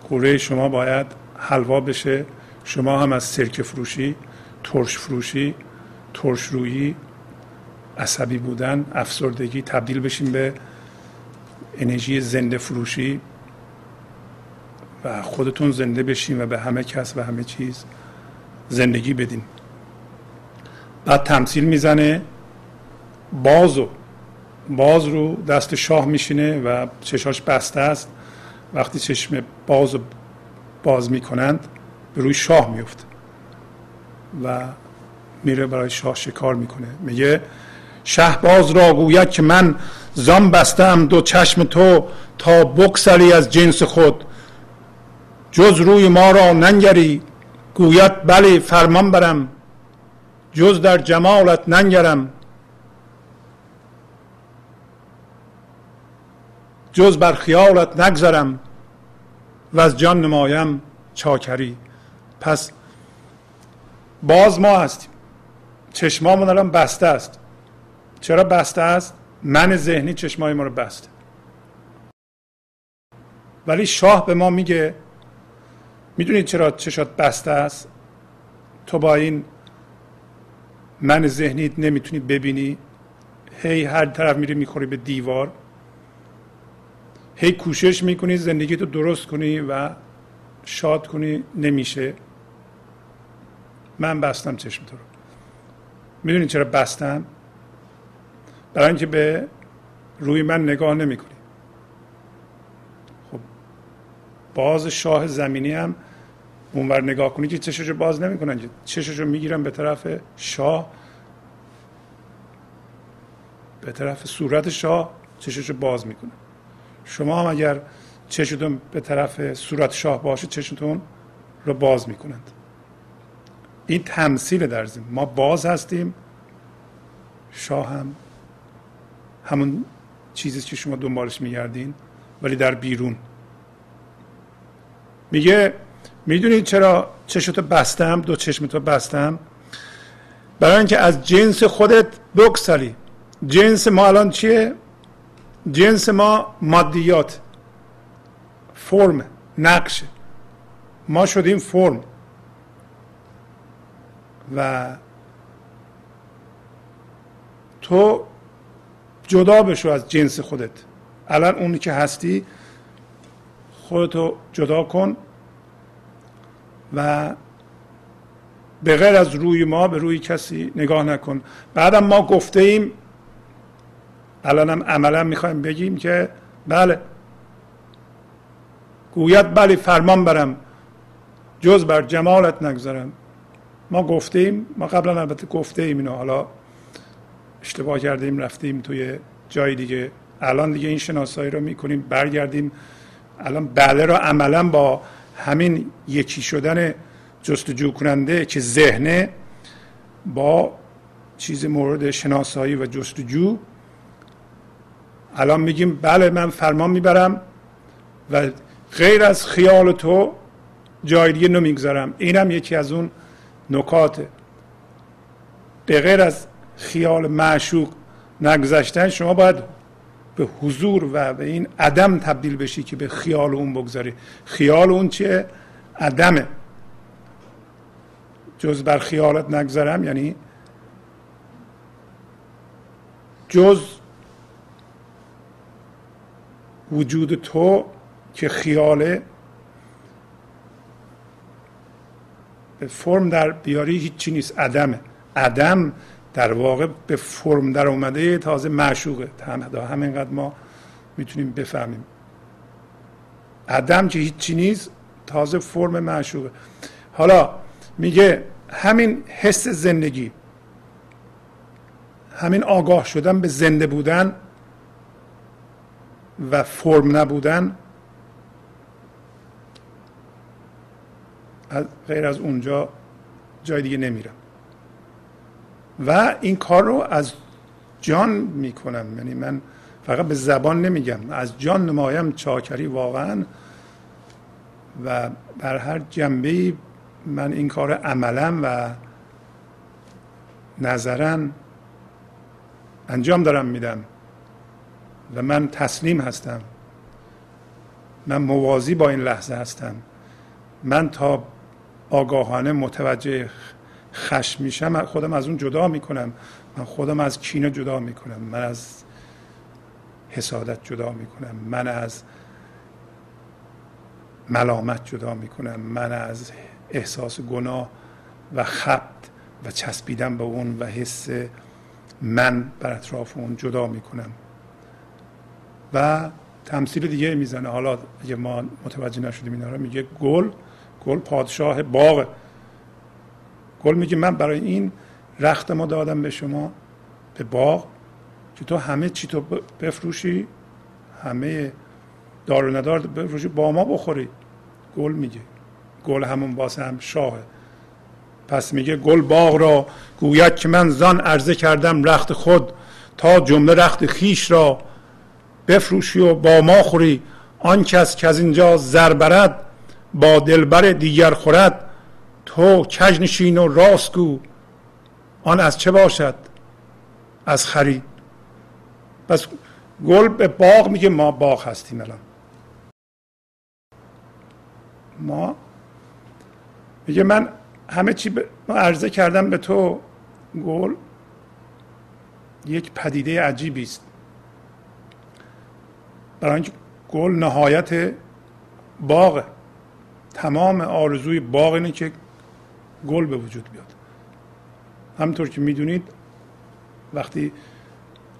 Speaker 1: قوره شما باید حلوا بشه. شما هم از سرکه فروشی ترش فروشی ترش رویی عصبی بودن افسردگی تبدیل بشیم به انرژی زنده فروشی و خودتون زنده بشیم و به همه کس و همه چیز زندگی بدین. بعد تمثیل می‌زنه بازو باز رو دست شاه میشینه و چشاش بسته است. وقتی چشم باز باز می‌کنند به روی شاه میفته و میره برای شاه شکار می‌کنه. میگه باز را گوید که من زان بستم دو چشم تو تا بکسلی از جنس خود. جز روی ما را ننگری. گوید بله فرمان برم. جز در جمالت ننگرم. جز بر خیالت نگذرم. و از جان نمایم چاکری. پس باز ما هستیم. چشمامون الان بسته است. چرا بسته است؟ من ذهنی چشمای ما رو بسته. ولی شاه به ما میگه می‌دونید چرا چشات بسته است؟ تو با این من ذهنیت نمی‌تونی ببینی؟ هی هر طرف میری می‌خوری به دیوار. هی کوشش می‌کنی زندگی تو درست کنی و شاد کنی نمیشه. من بستم چشم تو رو. می‌دونی چرا بستم؟ برای اینکه به روی من نگاه نمی‌کنی خب باز شاه زمینی هم اونور نگاه کنی که چششو باز نمی‌کنن چششو می‌گیرن به طرف شاه به طرف صورت شاه چششو باز می‌کنه شما هم اگر چشتون به طرف صورت شاه باشه چشتون رو باز می‌کنند این تمثیل در زمین. ما باز هستیم. شاه هم همون چیزی که شما دنبالش میگردین ولی در بیرون. میگه می‌دونید چرا چشتو بستم؟ دو چشمتو بستم؟ برای اینکه از جنس خودت بگسلی. جنس ما الان چیه؟ جنس ما مادیات. فرم نقش. ما شدیم فرم. و تو جدا بشو از جنس خودت. الان اونی که هستی خودتو جدا کن و به غیر از روی ما به روی کسی نگاه نکن. بعدم ما گفته ایم الان هم عملا می‌خوایم بگیم که بله. گوید بله فرمان برم. جز بر جمالت نگذارم ما گفتیم ما قبلا البته گفته ایم اینو. حالا اشتباه کردیم رفتیم توی جای دیگه. الان دیگه این شناسایی رو می‌کنیم برگردیم. الان بله رو عملا با همین یکی شدن جستجو کننده که ذهنه با چیز مورد شناسایی و جستجو. الان میگیم بله من فرمان می‌برم و غیر از خیال تو جای دیگه نمی‌گذارم. اینم یکی از اون نکاته. به غیر از خیال معشوق نگذشتن شما باید به حضور و به این عدم تبدیل بشی که به خیال اون بگذاری. خیال اون چیه؟ عدمه. جز بر خیالت نگذارم یعنی جز وجود تو که خیاله به فرم در بیاری هیچی نیست. عدمه. عدم در واقع به فرم در اومده تازه معشوقه. همینقدر ما می‌تونیم بفهمیم. عدم که هیچی نیست تازه فرم معشوقه. حالا میگه همین حس زندگی همین آگاه شدن به زنده بودن و فرم نبودن از غیر از اونجا جای دیگه نمیرم. و این کار رو از جان می‌کنم. یعنی من فقط به زبان نمیگم از جان نمایم چاکری واقعا. و بر هر جنبه من این کار عملا و نظرا انجام دارم میدم. و من تسلیم هستم. من موازی با این لحظه هستم. من تا آگاهانه متوجه خشم میشم خودم از اون جدا می‌کنم. من خودم از کینه جدا می‌کنم. من از حسادت جدا می‌کنم. من از ملامت جدا می‌کنم. من از احساس گناه و خبت و چسبیدن به اون و حس من بر اطراف اون جدا می‌کنم. و تمثیل دیگه می‌زنه. حالا اگه ما متوجه نشدیم اینا رو میگه گل گل پادشاه باغ. گل میگه من برای این رخت ما دادم به شما به باغ که تو همه چی تو بفروشی همه دار و ندار بفروشی با ما بخوری. گل میگه گل همون واسه هم شاهه. پس میگه گل باغ را گوید که من زان عرضه کردم رخت خود تا جمله رخت خیش را بفروشی و با ما خوری. آن کس که از اینجا زر با دلبر دیگر خورد. تو کج نشین و راست آن از چه باشد؟ از خرید. پس گل به باغ میگه ما باغ هستیم الان. ما؟ میگه من همه چی عرضه کردم به تو گل یک پدیده عجیبی است. برای اینکه گل نهایت باغ تمام آرزوی باغ اینه که گل به وجود بیاد. همطور که می‌دونید وقتی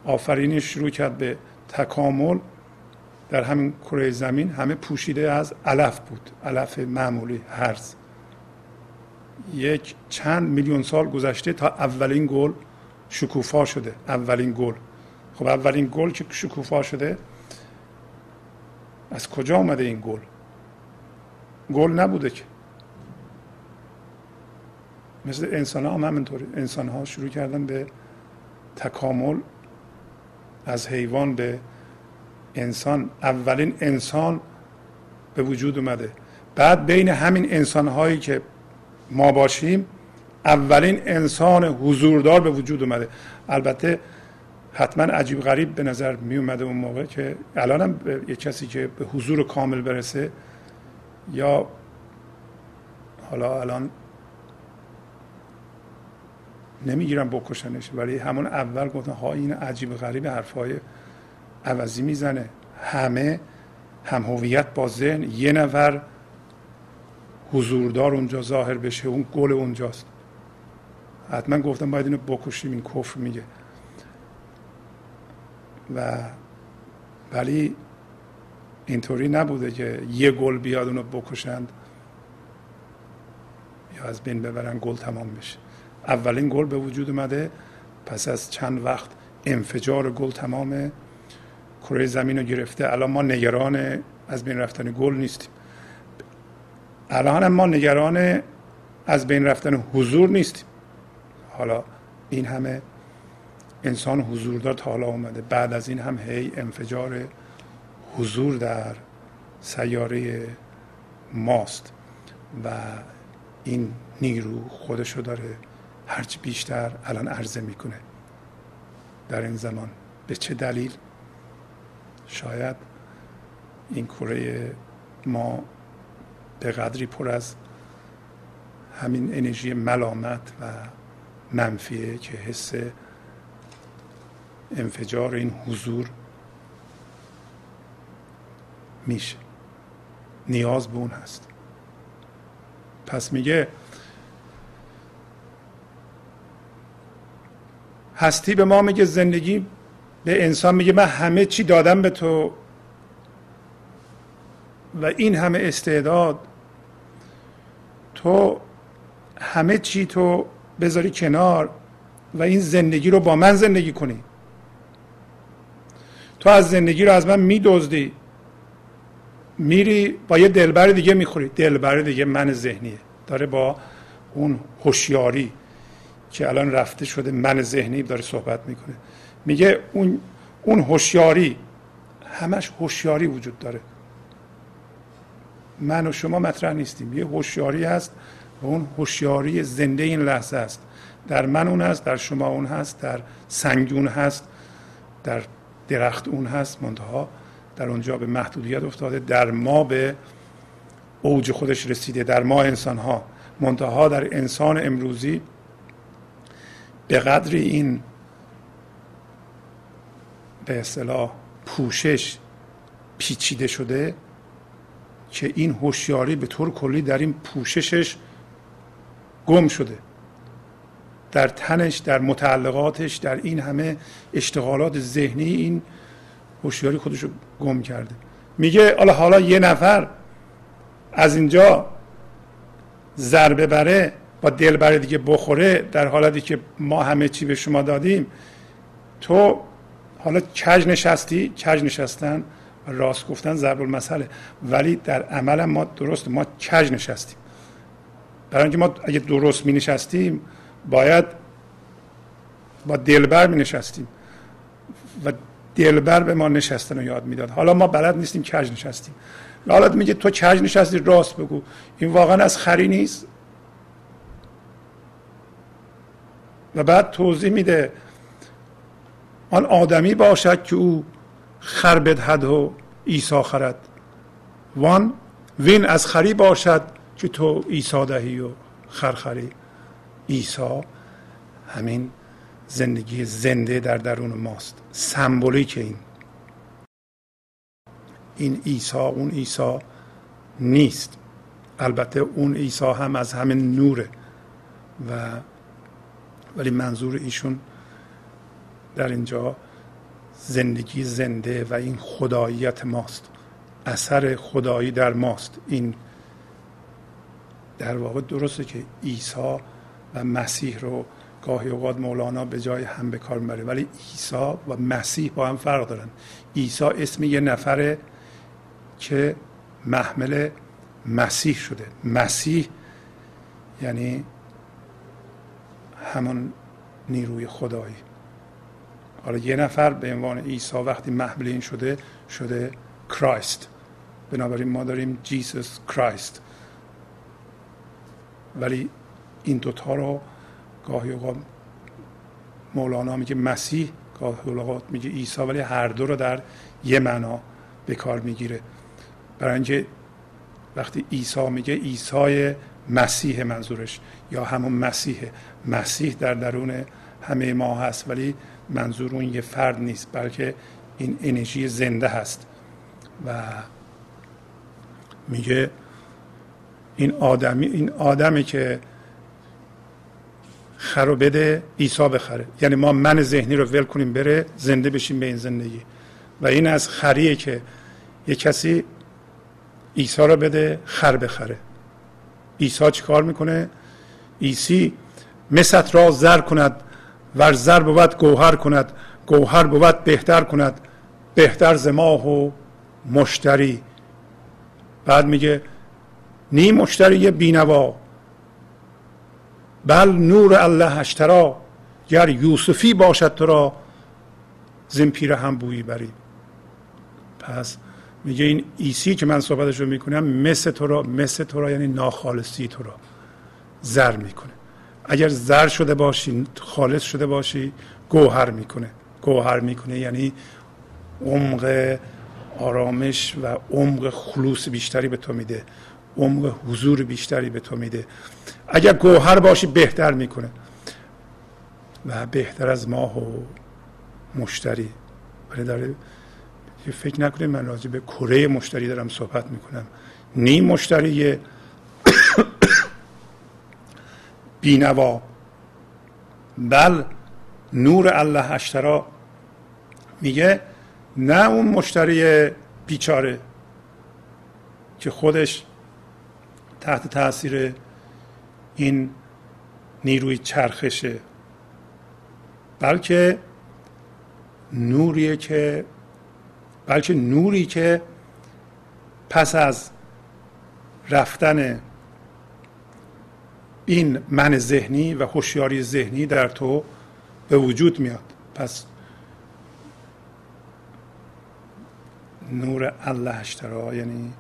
Speaker 1: آفرینش شروع کرد به تکامل در همین کره زمین همه پوشیده از علف بود. علف معمولی هرز یک چند میلیون سال گذشته تا اولین گل شکوفا شده. اولین گل. خب اولین گل که شکوفا شده از کجا آمده این گل؟ گل نبوده که. مثل انسان ها هم همینطوری. انسان ها شروع کردن به تکامل از حیوان به انسان. اولین انسان به وجود اومده. بعد بین همین انسان هایی که ما باشیم اولین انسان حضوردار به وجود اومده. البته حتما عجیب غریب به نظر می اومده اون موقع که الانم یه کسی که به حضور کامل برسه یا حالا الان نمی‌گیرم بکشنش ولی همون اول گفتن ها این عجیب غریب حرفای عوضی می‌زنه. همه هم هویت با ذهن یه نفر حضوردار اونجا ظاهر بشه اون گل اونجاست. حتما گفتم باید اینو بکشیم این کفر میگه. و ولی اینطوری نبوده که یه گل بیاد اونو بکشند یا از بین ببرن گل تمام بشه. اولین گل به وجود اومده. پس از چند وقت انفجار گل تمام کره زمین رو گرفته. الان ما نگران از بین رفتن گل نیستیم. الان ما نگران از بین رفتن حضور نیستیم. حالا این همه انسان حضور دار تا حالا اومده. بعد از این هم هی انفجار حضور در سیاره ماست. و این نیرو خودشو داره هرچی بیشتر الان عرضه می‌کنه. در این زمان به چه دلیل؟ شاید این کره ما به قدری پر از همین انرژی ملامت و منفیه که حس انفجار این حضور میشه. نیاز به اون هست. پس میگه هستی به ما میگه زندگی به انسان میگه من همه چی دادم به تو. و این همه استعداد تو همه چی تو بذاری کنار و این زندگی رو با من زندگی کنی. تو از زندگی رو از من میدزدی. میری با یه دلبر دیگه می‌خوری. دلبر دیگه من ذهنیه. داره با اون هوشیاری. که الان رفته شده من ذهنی داره صحبت می‌کنه. میگه اون اون هوشیاری همش هوشیاری وجود داره. من و شما مطرح نیستیم. یه هوشیاری هست و اون هوشیاری زنده این لحظه است. در من اون هست در شما اون هست در سنگ اون هست در درخت اون هست منتها در اونجا به محدودیت افتاده در ما به اوج خودش رسیده در ما انسان ها منتها در انسان امروزی به قدری این به اصطلاح پوشش پیچیده شده که این هوشیاری به طور کلی در این پوششش گم شده. در تنش در متعلقاتش در این همه اشتغالات ذهنی این هوشیاری خودش رو گم کرده. میگه حالا حالا یه نفر از اینجا ضربه بره با دلبر دیگه بخوره در حالتی که ما همه چی به شما دادیم تو حالا کج نشستی؟ کج نشستن و راست گفتن ضرب المثله ولی در عمل ما درست ما کج نشستیم. برای اینکه ما اگه درست می نشستیم باید با دلبر می نشستیم و دلبر به ما نشستن و یاد می‌داد. حالا ما بلد نیستیم کج نشستیم. حالا میگه تو کج نشستی؟ راست بگو. این واقعا از خری نیست؟ و بعد توضیح میده آن آدمی باشد که او خر بدهد و ایسا خرد. وان وین از خری باشد که تو ایسا دهی و خرخری ایسا همین زندگی زنده در درون ماست. سمبولیک این. این ایسا اون ایسا نیست. البته اون عیسی هم از همین نوره و ولی منظور ایشون در اینجا زندگی زنده و این خداییت ماست اثر خدایی در ماست. این در واقع درسته که عیسی و مسیح رو گاهی اوقات مولانا به جای هم به کار می‌بره ولی عیسی و مسیح با هم فرق دارن. عیسی اسم یه نفره که محمل مسیح شده. مسیح یعنی همون نیروی خدایی. حالا یه نفر به عنوان عیسی وقتی محمل این شده شده کرایست. بنابراین ما داریم جیسوس کرایست. ولی این دوتا رو گاهی اوقات مولانا میگه مسیح گاهی اوقات میگه عیسی ولی هر دو رو در یه معنا به کار می‌گیره. برای اینکه وقتی عیسی میگه عیسی مسیح منظورش یا همون مسیح. مسیح در درون همه ما هست ولی منظور اون یه فرد نیست بلکه این انرژی زنده هست. و میگه این آدمی این آدمی که خر بده عیسی بخره. یعنی ما من ذهنی رو ول کنیم بره زنده بشیم به این زندگی. و این از خریه که یه کسی عیسی رو بده خر بخره. عیسی چی کار می‌کنه؟ عیسی مست را زر کند ور زر بود گوهر کند گوهر بود بهتر کند بهتر زماه و مشتری. بعد میگه نی مشتری بینوا بل نور الله اشترا گر یوسفی باشد تو را زین پیر هم بویی بری. پس میگه این ایسی که من صحبتش رو می‌کنم مثل تو را مثل تو را یعنی ناخالصی تو را زر می‌کنه. اگر زر شده باشی خالص شده باشی گوهر می‌کنه. گوهر می‌کنه یعنی عمق آرامش و عمق خلوص بیشتری به تو میده. عمق حضور بیشتری به تو میده. اگر گوهر باشی بهتر می‌کنه. و بهتر از ماه و مشتری. ولی داره فکر نکنید من راجع به کره مشتری دارم صحبت می‌کنم. نیم مشتری [COUGHS] بینوا. بل نور الله اشترا. میگه نه اون مشتری بیچاره که خودش تحت تاثیر این نیروی چرخشه بلکه نوریه که بلکه نوری که پس از رفتن این من ذهنی و هوشیاری ذهنی در تو به وجود میاد. پس نور الله اشترا یعنی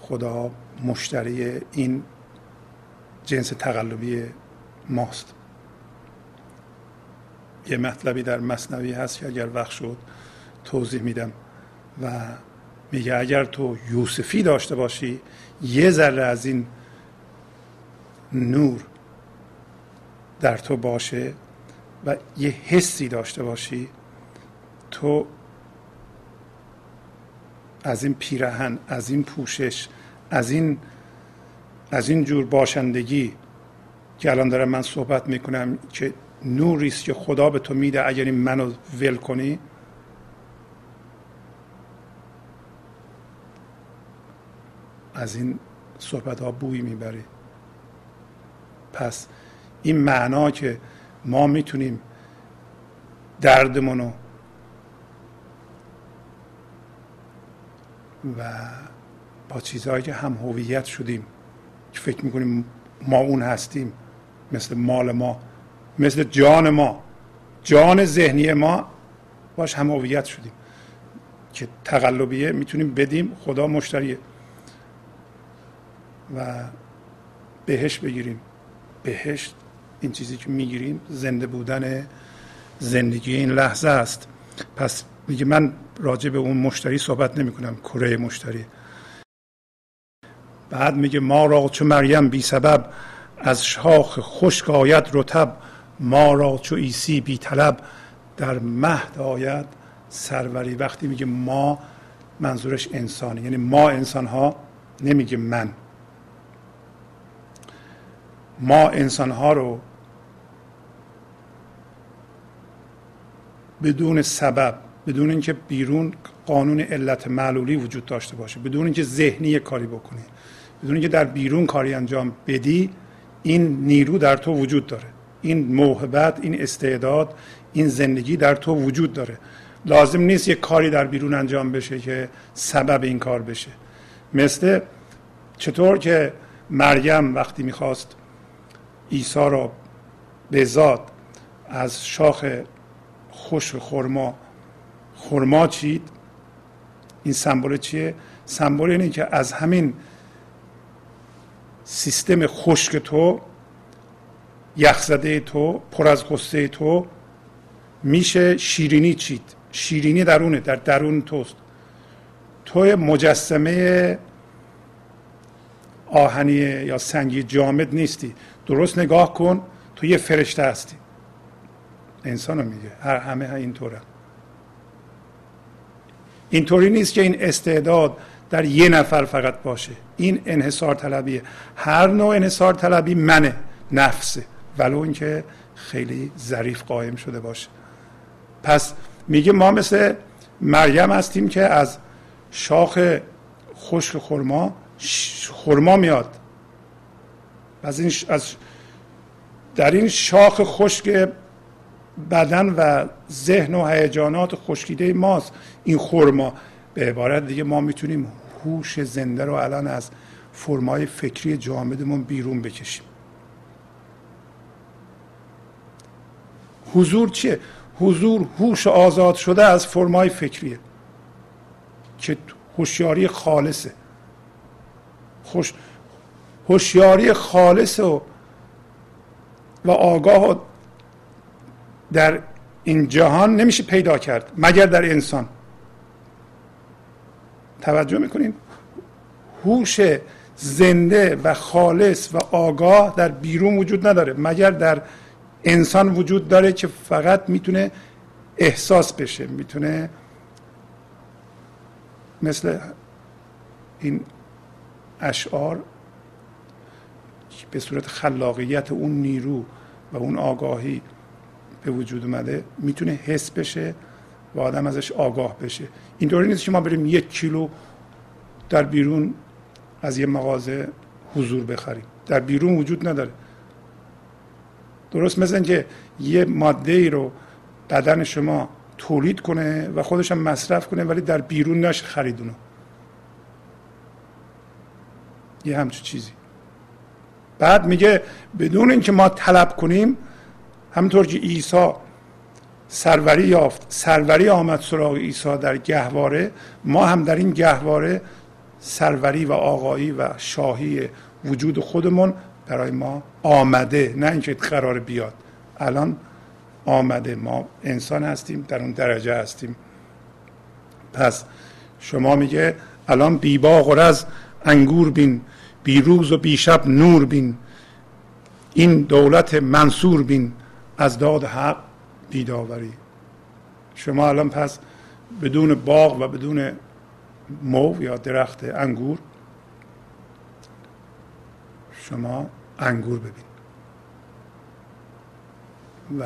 Speaker 1: خدا مشتری این جنس تقلبی ماست. یه مطلبی در مصنوی هست که اگر وقت شد توضیح میدم و میگه اگر تو یوسفی داشته باشی یه ذره از این نور در تو باشه و یه حسی داشته باشی تو از این پیرهن از این پوشش از این از این جور باشندگی که الان دارم من صحبت می‌کنم که نوری است که خدا به تو میده اگر این منو ول کنی از این صحبت ها بوی می‌بری پس این معنا که ما می‌تونیم دردمونو و با چیزهایی که هم هویت شدیم که فکر می‌کنیم ما اون هستیم مثل مال ما مثل جان ما جان ذهنی ما باش هم هویت شدیم. که تقلبیه می‌تونیم بدیم خدا مشتریه. و بهش بگیریم. بهشت این چیزی که می‌گیریم زنده بودن زندگی این لحظه است. پس میگه من راجع به اون مشتری صحبت نمی کنم کره مشتری. بعد میگه ما را چو مریم بی سبب از شاخ خشک آید رتب ما را چو عیسی بی طلب در مهد آید سروری. وقتی میگه ما منظورش انسانی یعنی ما انسان ها نمیگه من. ما انسان ها رو بدون سبب بدون اینکه بیرون قانون علت معلولی وجود داشته باشه بدون اینکه ذهنی کاری بکنی بدون اینکه در بیرون کاری انجام بدی این نیرو در تو وجود داره. این موهبت این استعداد این زندگی در تو وجود داره. لازم نیست یک کاری در بیرون انجام بشه که سبب این کار بشه. مثل چطور که مریم وقتی می‌خواست عیسی را به ذات از شاخ خوش خرما خرما چید. این سمبل چیه؟ سمبل اینه که از همین سیستم خشک تو یخزده تو پر از قصه تو میشه شیرینی چید. شیرینی درونه در درون توست. تو مجسمه آهنی یا سنگی جامد نیستی. درست نگاه کن تو یه فرشته هستی. انسان میگه. هر همه اینطوره. اینطوری نیست که این استعداد در یه نفر فقط باشه. این انحصار طلبیه. هر نوع انحصار طلبی منه نفسه. ولو اینکه خیلی ظریف قایم شده باشه. پس میگه ما مثل مریم هستیم که از شاخ خشک خرما خرما میاد. از این از در این شاخ خشک بدن و ذهن و هیجانات خشکیده ماست این خرما. به عبارت دیگه ما می‌تونیم هوش زنده رو الان از فرمای فکری جامدمون بیرون بکشیم. حضور چیه؟ حضور هوش آزاد شده از فرمای فکریه که هوشیاری خالصه. خوش هوشیاری خالص و و آگاه در این جهان نمیشه پیدا کرد مگر در انسان. توجه می‌کنین؟ هوش زنده و خالص و آگاه در بیرون وجود نداره مگر در انسان وجود داره که فقط می‌تونه احساس بشه می‌تونه مثل این اشعار به صورت خلاقیت اون نیرو و اون آگاهی به وجود اومده می‌تونه حس بشه و آدم ازش آگاه بشه. اینطوری نیست که ما بریم یک کیلو در بیرون از یه مغازه حضور بخریم. در بیرون وجود نداره. درست مثل اینکه یه ماده ای رو بدن شما تولید کنه و خودش هم مصرف کنه ولی در بیرون نشه خریدونو یه همچون چیزی. بعد میگه بدون اینکه ما طلب کنیم همونطور که عیسی سروری یافت سروری آمد سراغ عیسی در گهواره ما هم در این گهواره سروری و آقایی و شاهی وجود خودمون برای ما آمده نه اینکه قرار بیاد. الان آمده ما انسان هستیم در اون درجه هستیم. پس شما میگه الان بی باغ و رز انگور بین. بی روز و بی شب نور بین. این دولت منصور بین. از داد حق بیداوری. شما الان پس بدون باغ و بدون مو یا درخت انگور شما انگور ببین. و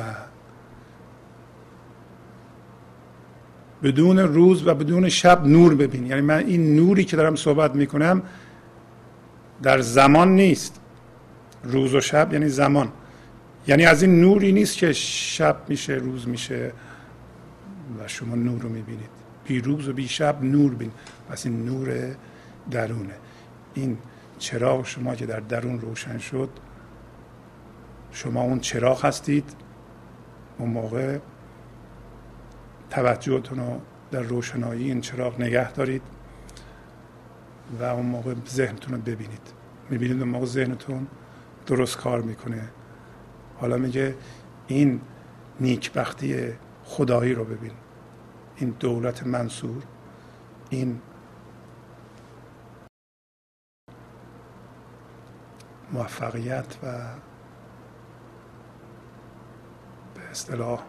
Speaker 1: بدون روز و بدون شب نور ببین. یعنی من این نوری که دارم صحبت می‌کنم در زمان نیست. روز و شب یعنی زمان. یعنی از این نوری نیست که شب میشه روز میشه و شما نور رو می‌بینید. بی روز و بی شب نور بین. پس این نور درونه. این چراغ شما که در درون روشن شد شما اون چراغ هستید. اون موقع توجهتون رو در روشنایی این چراغ نگه دارید. و اون موقع ذهنتون رو ببینید. می‌بینید اون موقع ذهنتون درست کار می‌کنه. حالا میگه این نیکبختی خدایی رو ببین. این دولت منصور. این موفقیت و به اصطلاح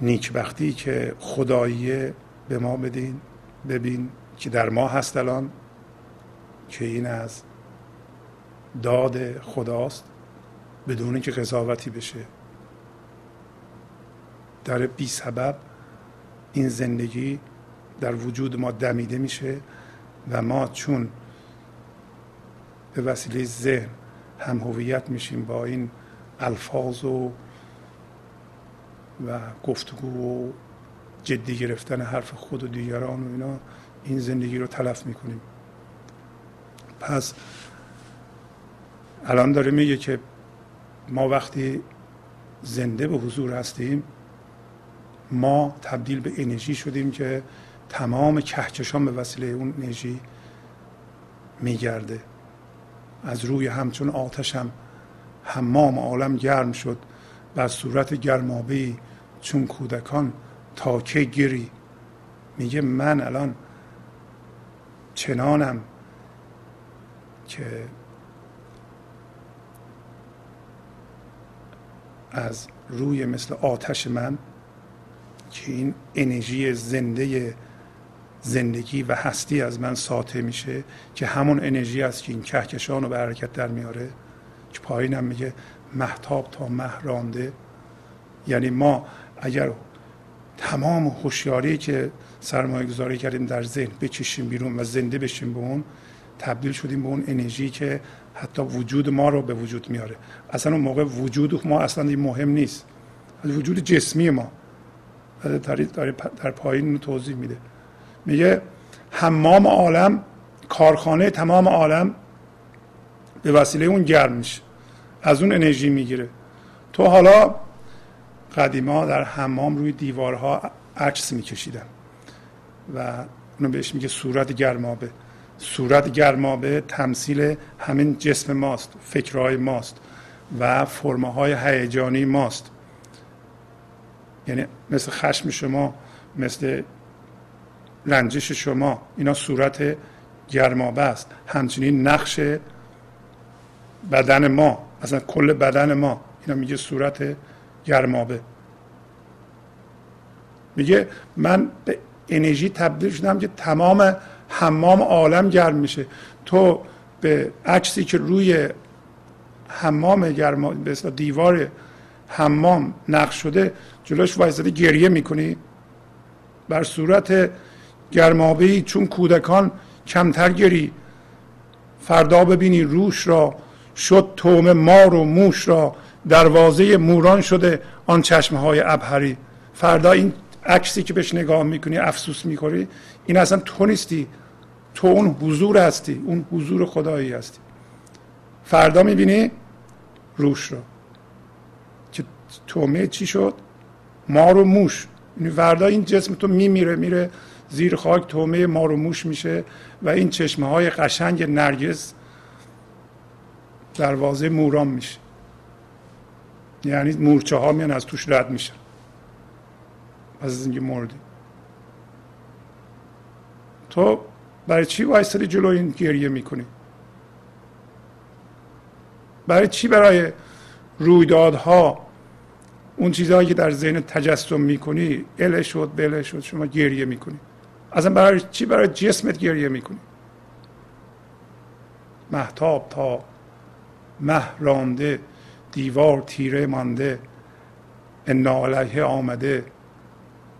Speaker 1: نیکبختی که خدایی به ما بدین. ببین که در ما هست الان که این از داد خداست بدون که قضاوتی بشه. در بی سبب این زندگی در وجود ما دمیده میشه و ما چون به وسیله ذهن هم هویت میشیم با این الفاظ و و گفتگو و جدی گرفتن حرف خود و دیگران و اینا این زندگی رو تلف می‌کنیم. پس الان داره میگه که ما وقتی زنده به حضور هستیم ما تبدیل به انرژی شدیم که تمام کهکشان به وسیله اون انرژی میگرده. از روی همچون آتش هم حمام عالم گرم شد و صورت گرمابه چون کودکان تاکه گیری؟ میگه من الان چنانم که از روی مثل آتش من که این انرژی زنده زندگی و هستی از من ساطع میشه که همون انرژی است که این کهکشان رو به حرکت در میاره. که پایینم میگه محتاب تا مهرانده یعنی ما اگر تمام هوشیاری که سرمایه گذاری کردیم در ذهن بچشیم بیرون و زنده بشیم به اون تبدیل شدیم به اون انرژی که حتی وجود ما رو به وجود میاره. اصلا اون موقع وجود ما اصلا مهم نیست. وجود جسمی ما. در پایین توضیح میده. میگه حمام عالم کارخانه تمام عالم به وسیله اون گرم میشه. از اون انرژی می‌گیره. تو حالا قدیما در حمام روی دیوارها عکس میکشیدن و اونو بهش میگه صورت گرمابه. صورت گرمابه تمثیل همین جسم ماست فکرهای ماست و فرمه های هیجانی ماست. یعنی مثل خشم شما مثل رنجش شما اینا صورت گرمابه است. همچنین نقش بدن ما اصلا کل بدن ما اینا میگه صورت گرمابه. میگه من به انرژی تبدیل شدم که تمام حمام عالم گرم میشه. تو به عکسی که روی حمام گرم به دیوار حمام نقش شده جلوش وایزده گریه می‌کنی. بر صورت گرمابه چون کودکان کمتر گری. فردا ببینی روش را شد توم مار و موش را. دروازه موران شده آن چشمه های ابهری. فردا این عکسی که بهش نگاه می‌کنی افسوس می‌کنی این اصلا تو نیستی. تو اون حضور هستی. اون حضور خدایی هستی. فردا می‌بینی روش رو. که تومه چی شد؟ مار و موش. یعنی وردا این جسم تو میمیره میره زیر خاک تومه مار و موش میشه و این چشمه های قشنگ نرگس دروازه موران میشه. یعنی مورچه ها میان از توش رد میشن. از اینکه مردی تو برای چی وایستری جلو این گریه می‌کنی؟ برای چی برای رویدادها اون چیزهایی که در ذهن تجسم می‌کنی اله شد بله شد شما گریه می‌کنی؟ اصلا برای چی برای جسمت گریه می‌کنی؟ محتاب تا مه رانده دیوار تیره مانده ان علیه آمده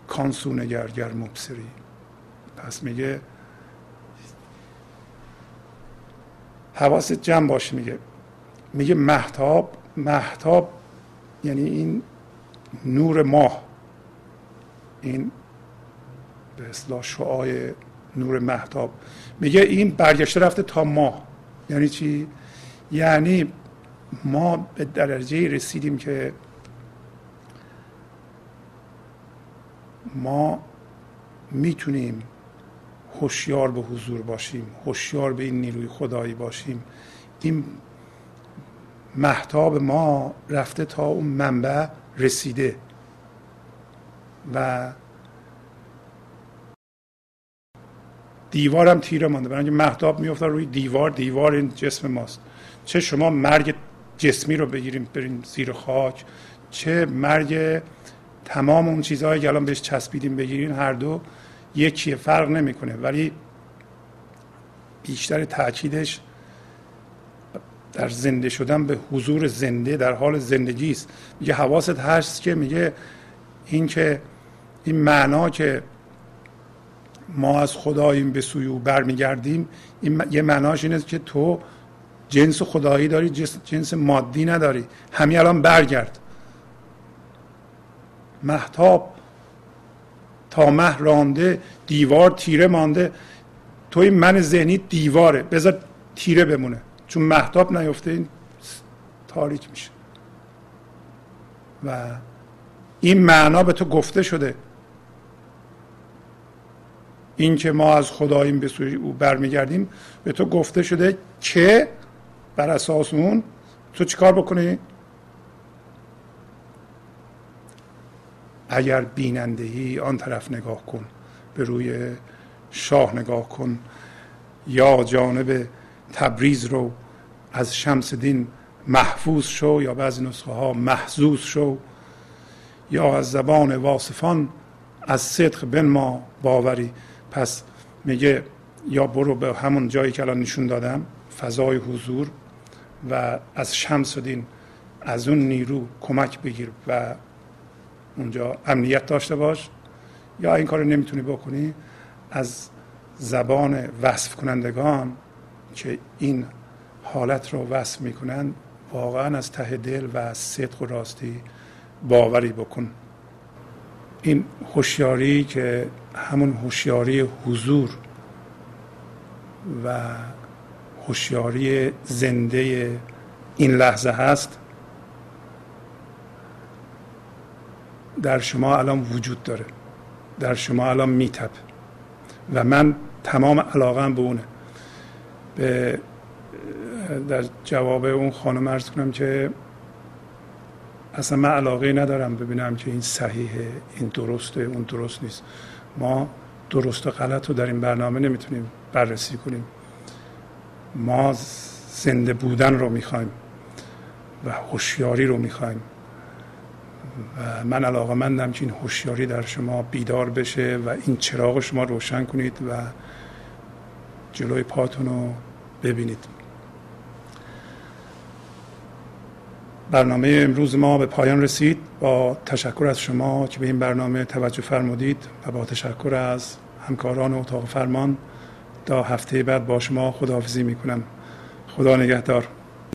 Speaker 1: کانسون گرگر مبصری. پس میگه حواست جمع باشه میگه. میگه محتاب محتاب یعنی این نور ماه. این به اصلاح شعای نور محتاب میگه این برگشته رفته تا ماه. یعنی چی؟ یعنی ما به درجه رسیدیم که ما می‌تونیم هوشیار به حضور باشیم هوشیار به این نیروی خدایی باشیم. این محتاب ما رفته تا اون منبع رسیده و دیوارم تیره مانده. برای محتاب میفته روی دیوار دیوار این جسم ماست. چه شما مرگ جسمی رو بگیریم بریم زیر خاک. چه مرگ تمام اون چیزهایی که الان بهش چسبیدیم بگیرین هر دو یکیه فرق نمی‌کنه. ولی بیشتر تاکیدش در زنده شدن به حضور زنده در حال زندگی است. میگه حواست هست که میگه این که این معنا که ما از خداییم به سوی او برمیگردیم این یه معناش اینه که تو جنس خدایی داری جنس مادی نداری. همین الان برگرد. محتاب تا مه رانده دیوار تیره مانده. تو این من ذهنی دیواره. بذار تیره بمونه. چون محتاب نیفته این تاریک میشه. و این معنا به تو گفته شده. این که ما از خداییم به سوی او برمیگردیم به تو گفته شده که بر اساس اون تو چیکار بکنی؟ اگر بینندهی آن طرف نگاه کن به روی شاه نگاه کن یا جانب تبریز رو از شمس دین محفوظ شو یا بعضی نسخه ها محزوز شو یا از زبان واصفان از صدق بن ما باوری. پس میگه یا برو به همون جایی که الان نشون دادم فضای حضور. و از شمس دین از اون نیرو کمک بگیر و اونجا امنیت داشته باش. یا این کار نمی‌تونی بکنی از زبان وصف کنندگان که این حالت رو وصف می‌کنن واقعا از ته دل و صدق و راستی باوری بکن. این هوشیاری که همون هوشیاری حضور و هوشیاری زنده این لحظه هست. در شما الان وجود داره. در شما الان میتب و من تمام علاقم به اونه. به در جواب اون خانم ارز کنم که اصلا من علاقه ندارم ببینم که این صحیحه این درسته اون درست نیست. ما درست و غلط رو در این برنامه نمی‌تونیم بررسی کنیم. ما زنده بودن رو می‌خوایم و هوشیاری رو می‌خوایم. و من علاقه مندم که این هوشیاری در شما بیدار بشه و این چراغ شما روشن کنید و جلوی پاتون رو ببینید. برنامه امروز ما به پایان رسید. با تشکر از شما که به این برنامه توجه فرمودید و با تشکر از همکاران اتاق فرمان تا هفته بعد با شما خداحافظی می‌کنم. خدا نگهدار.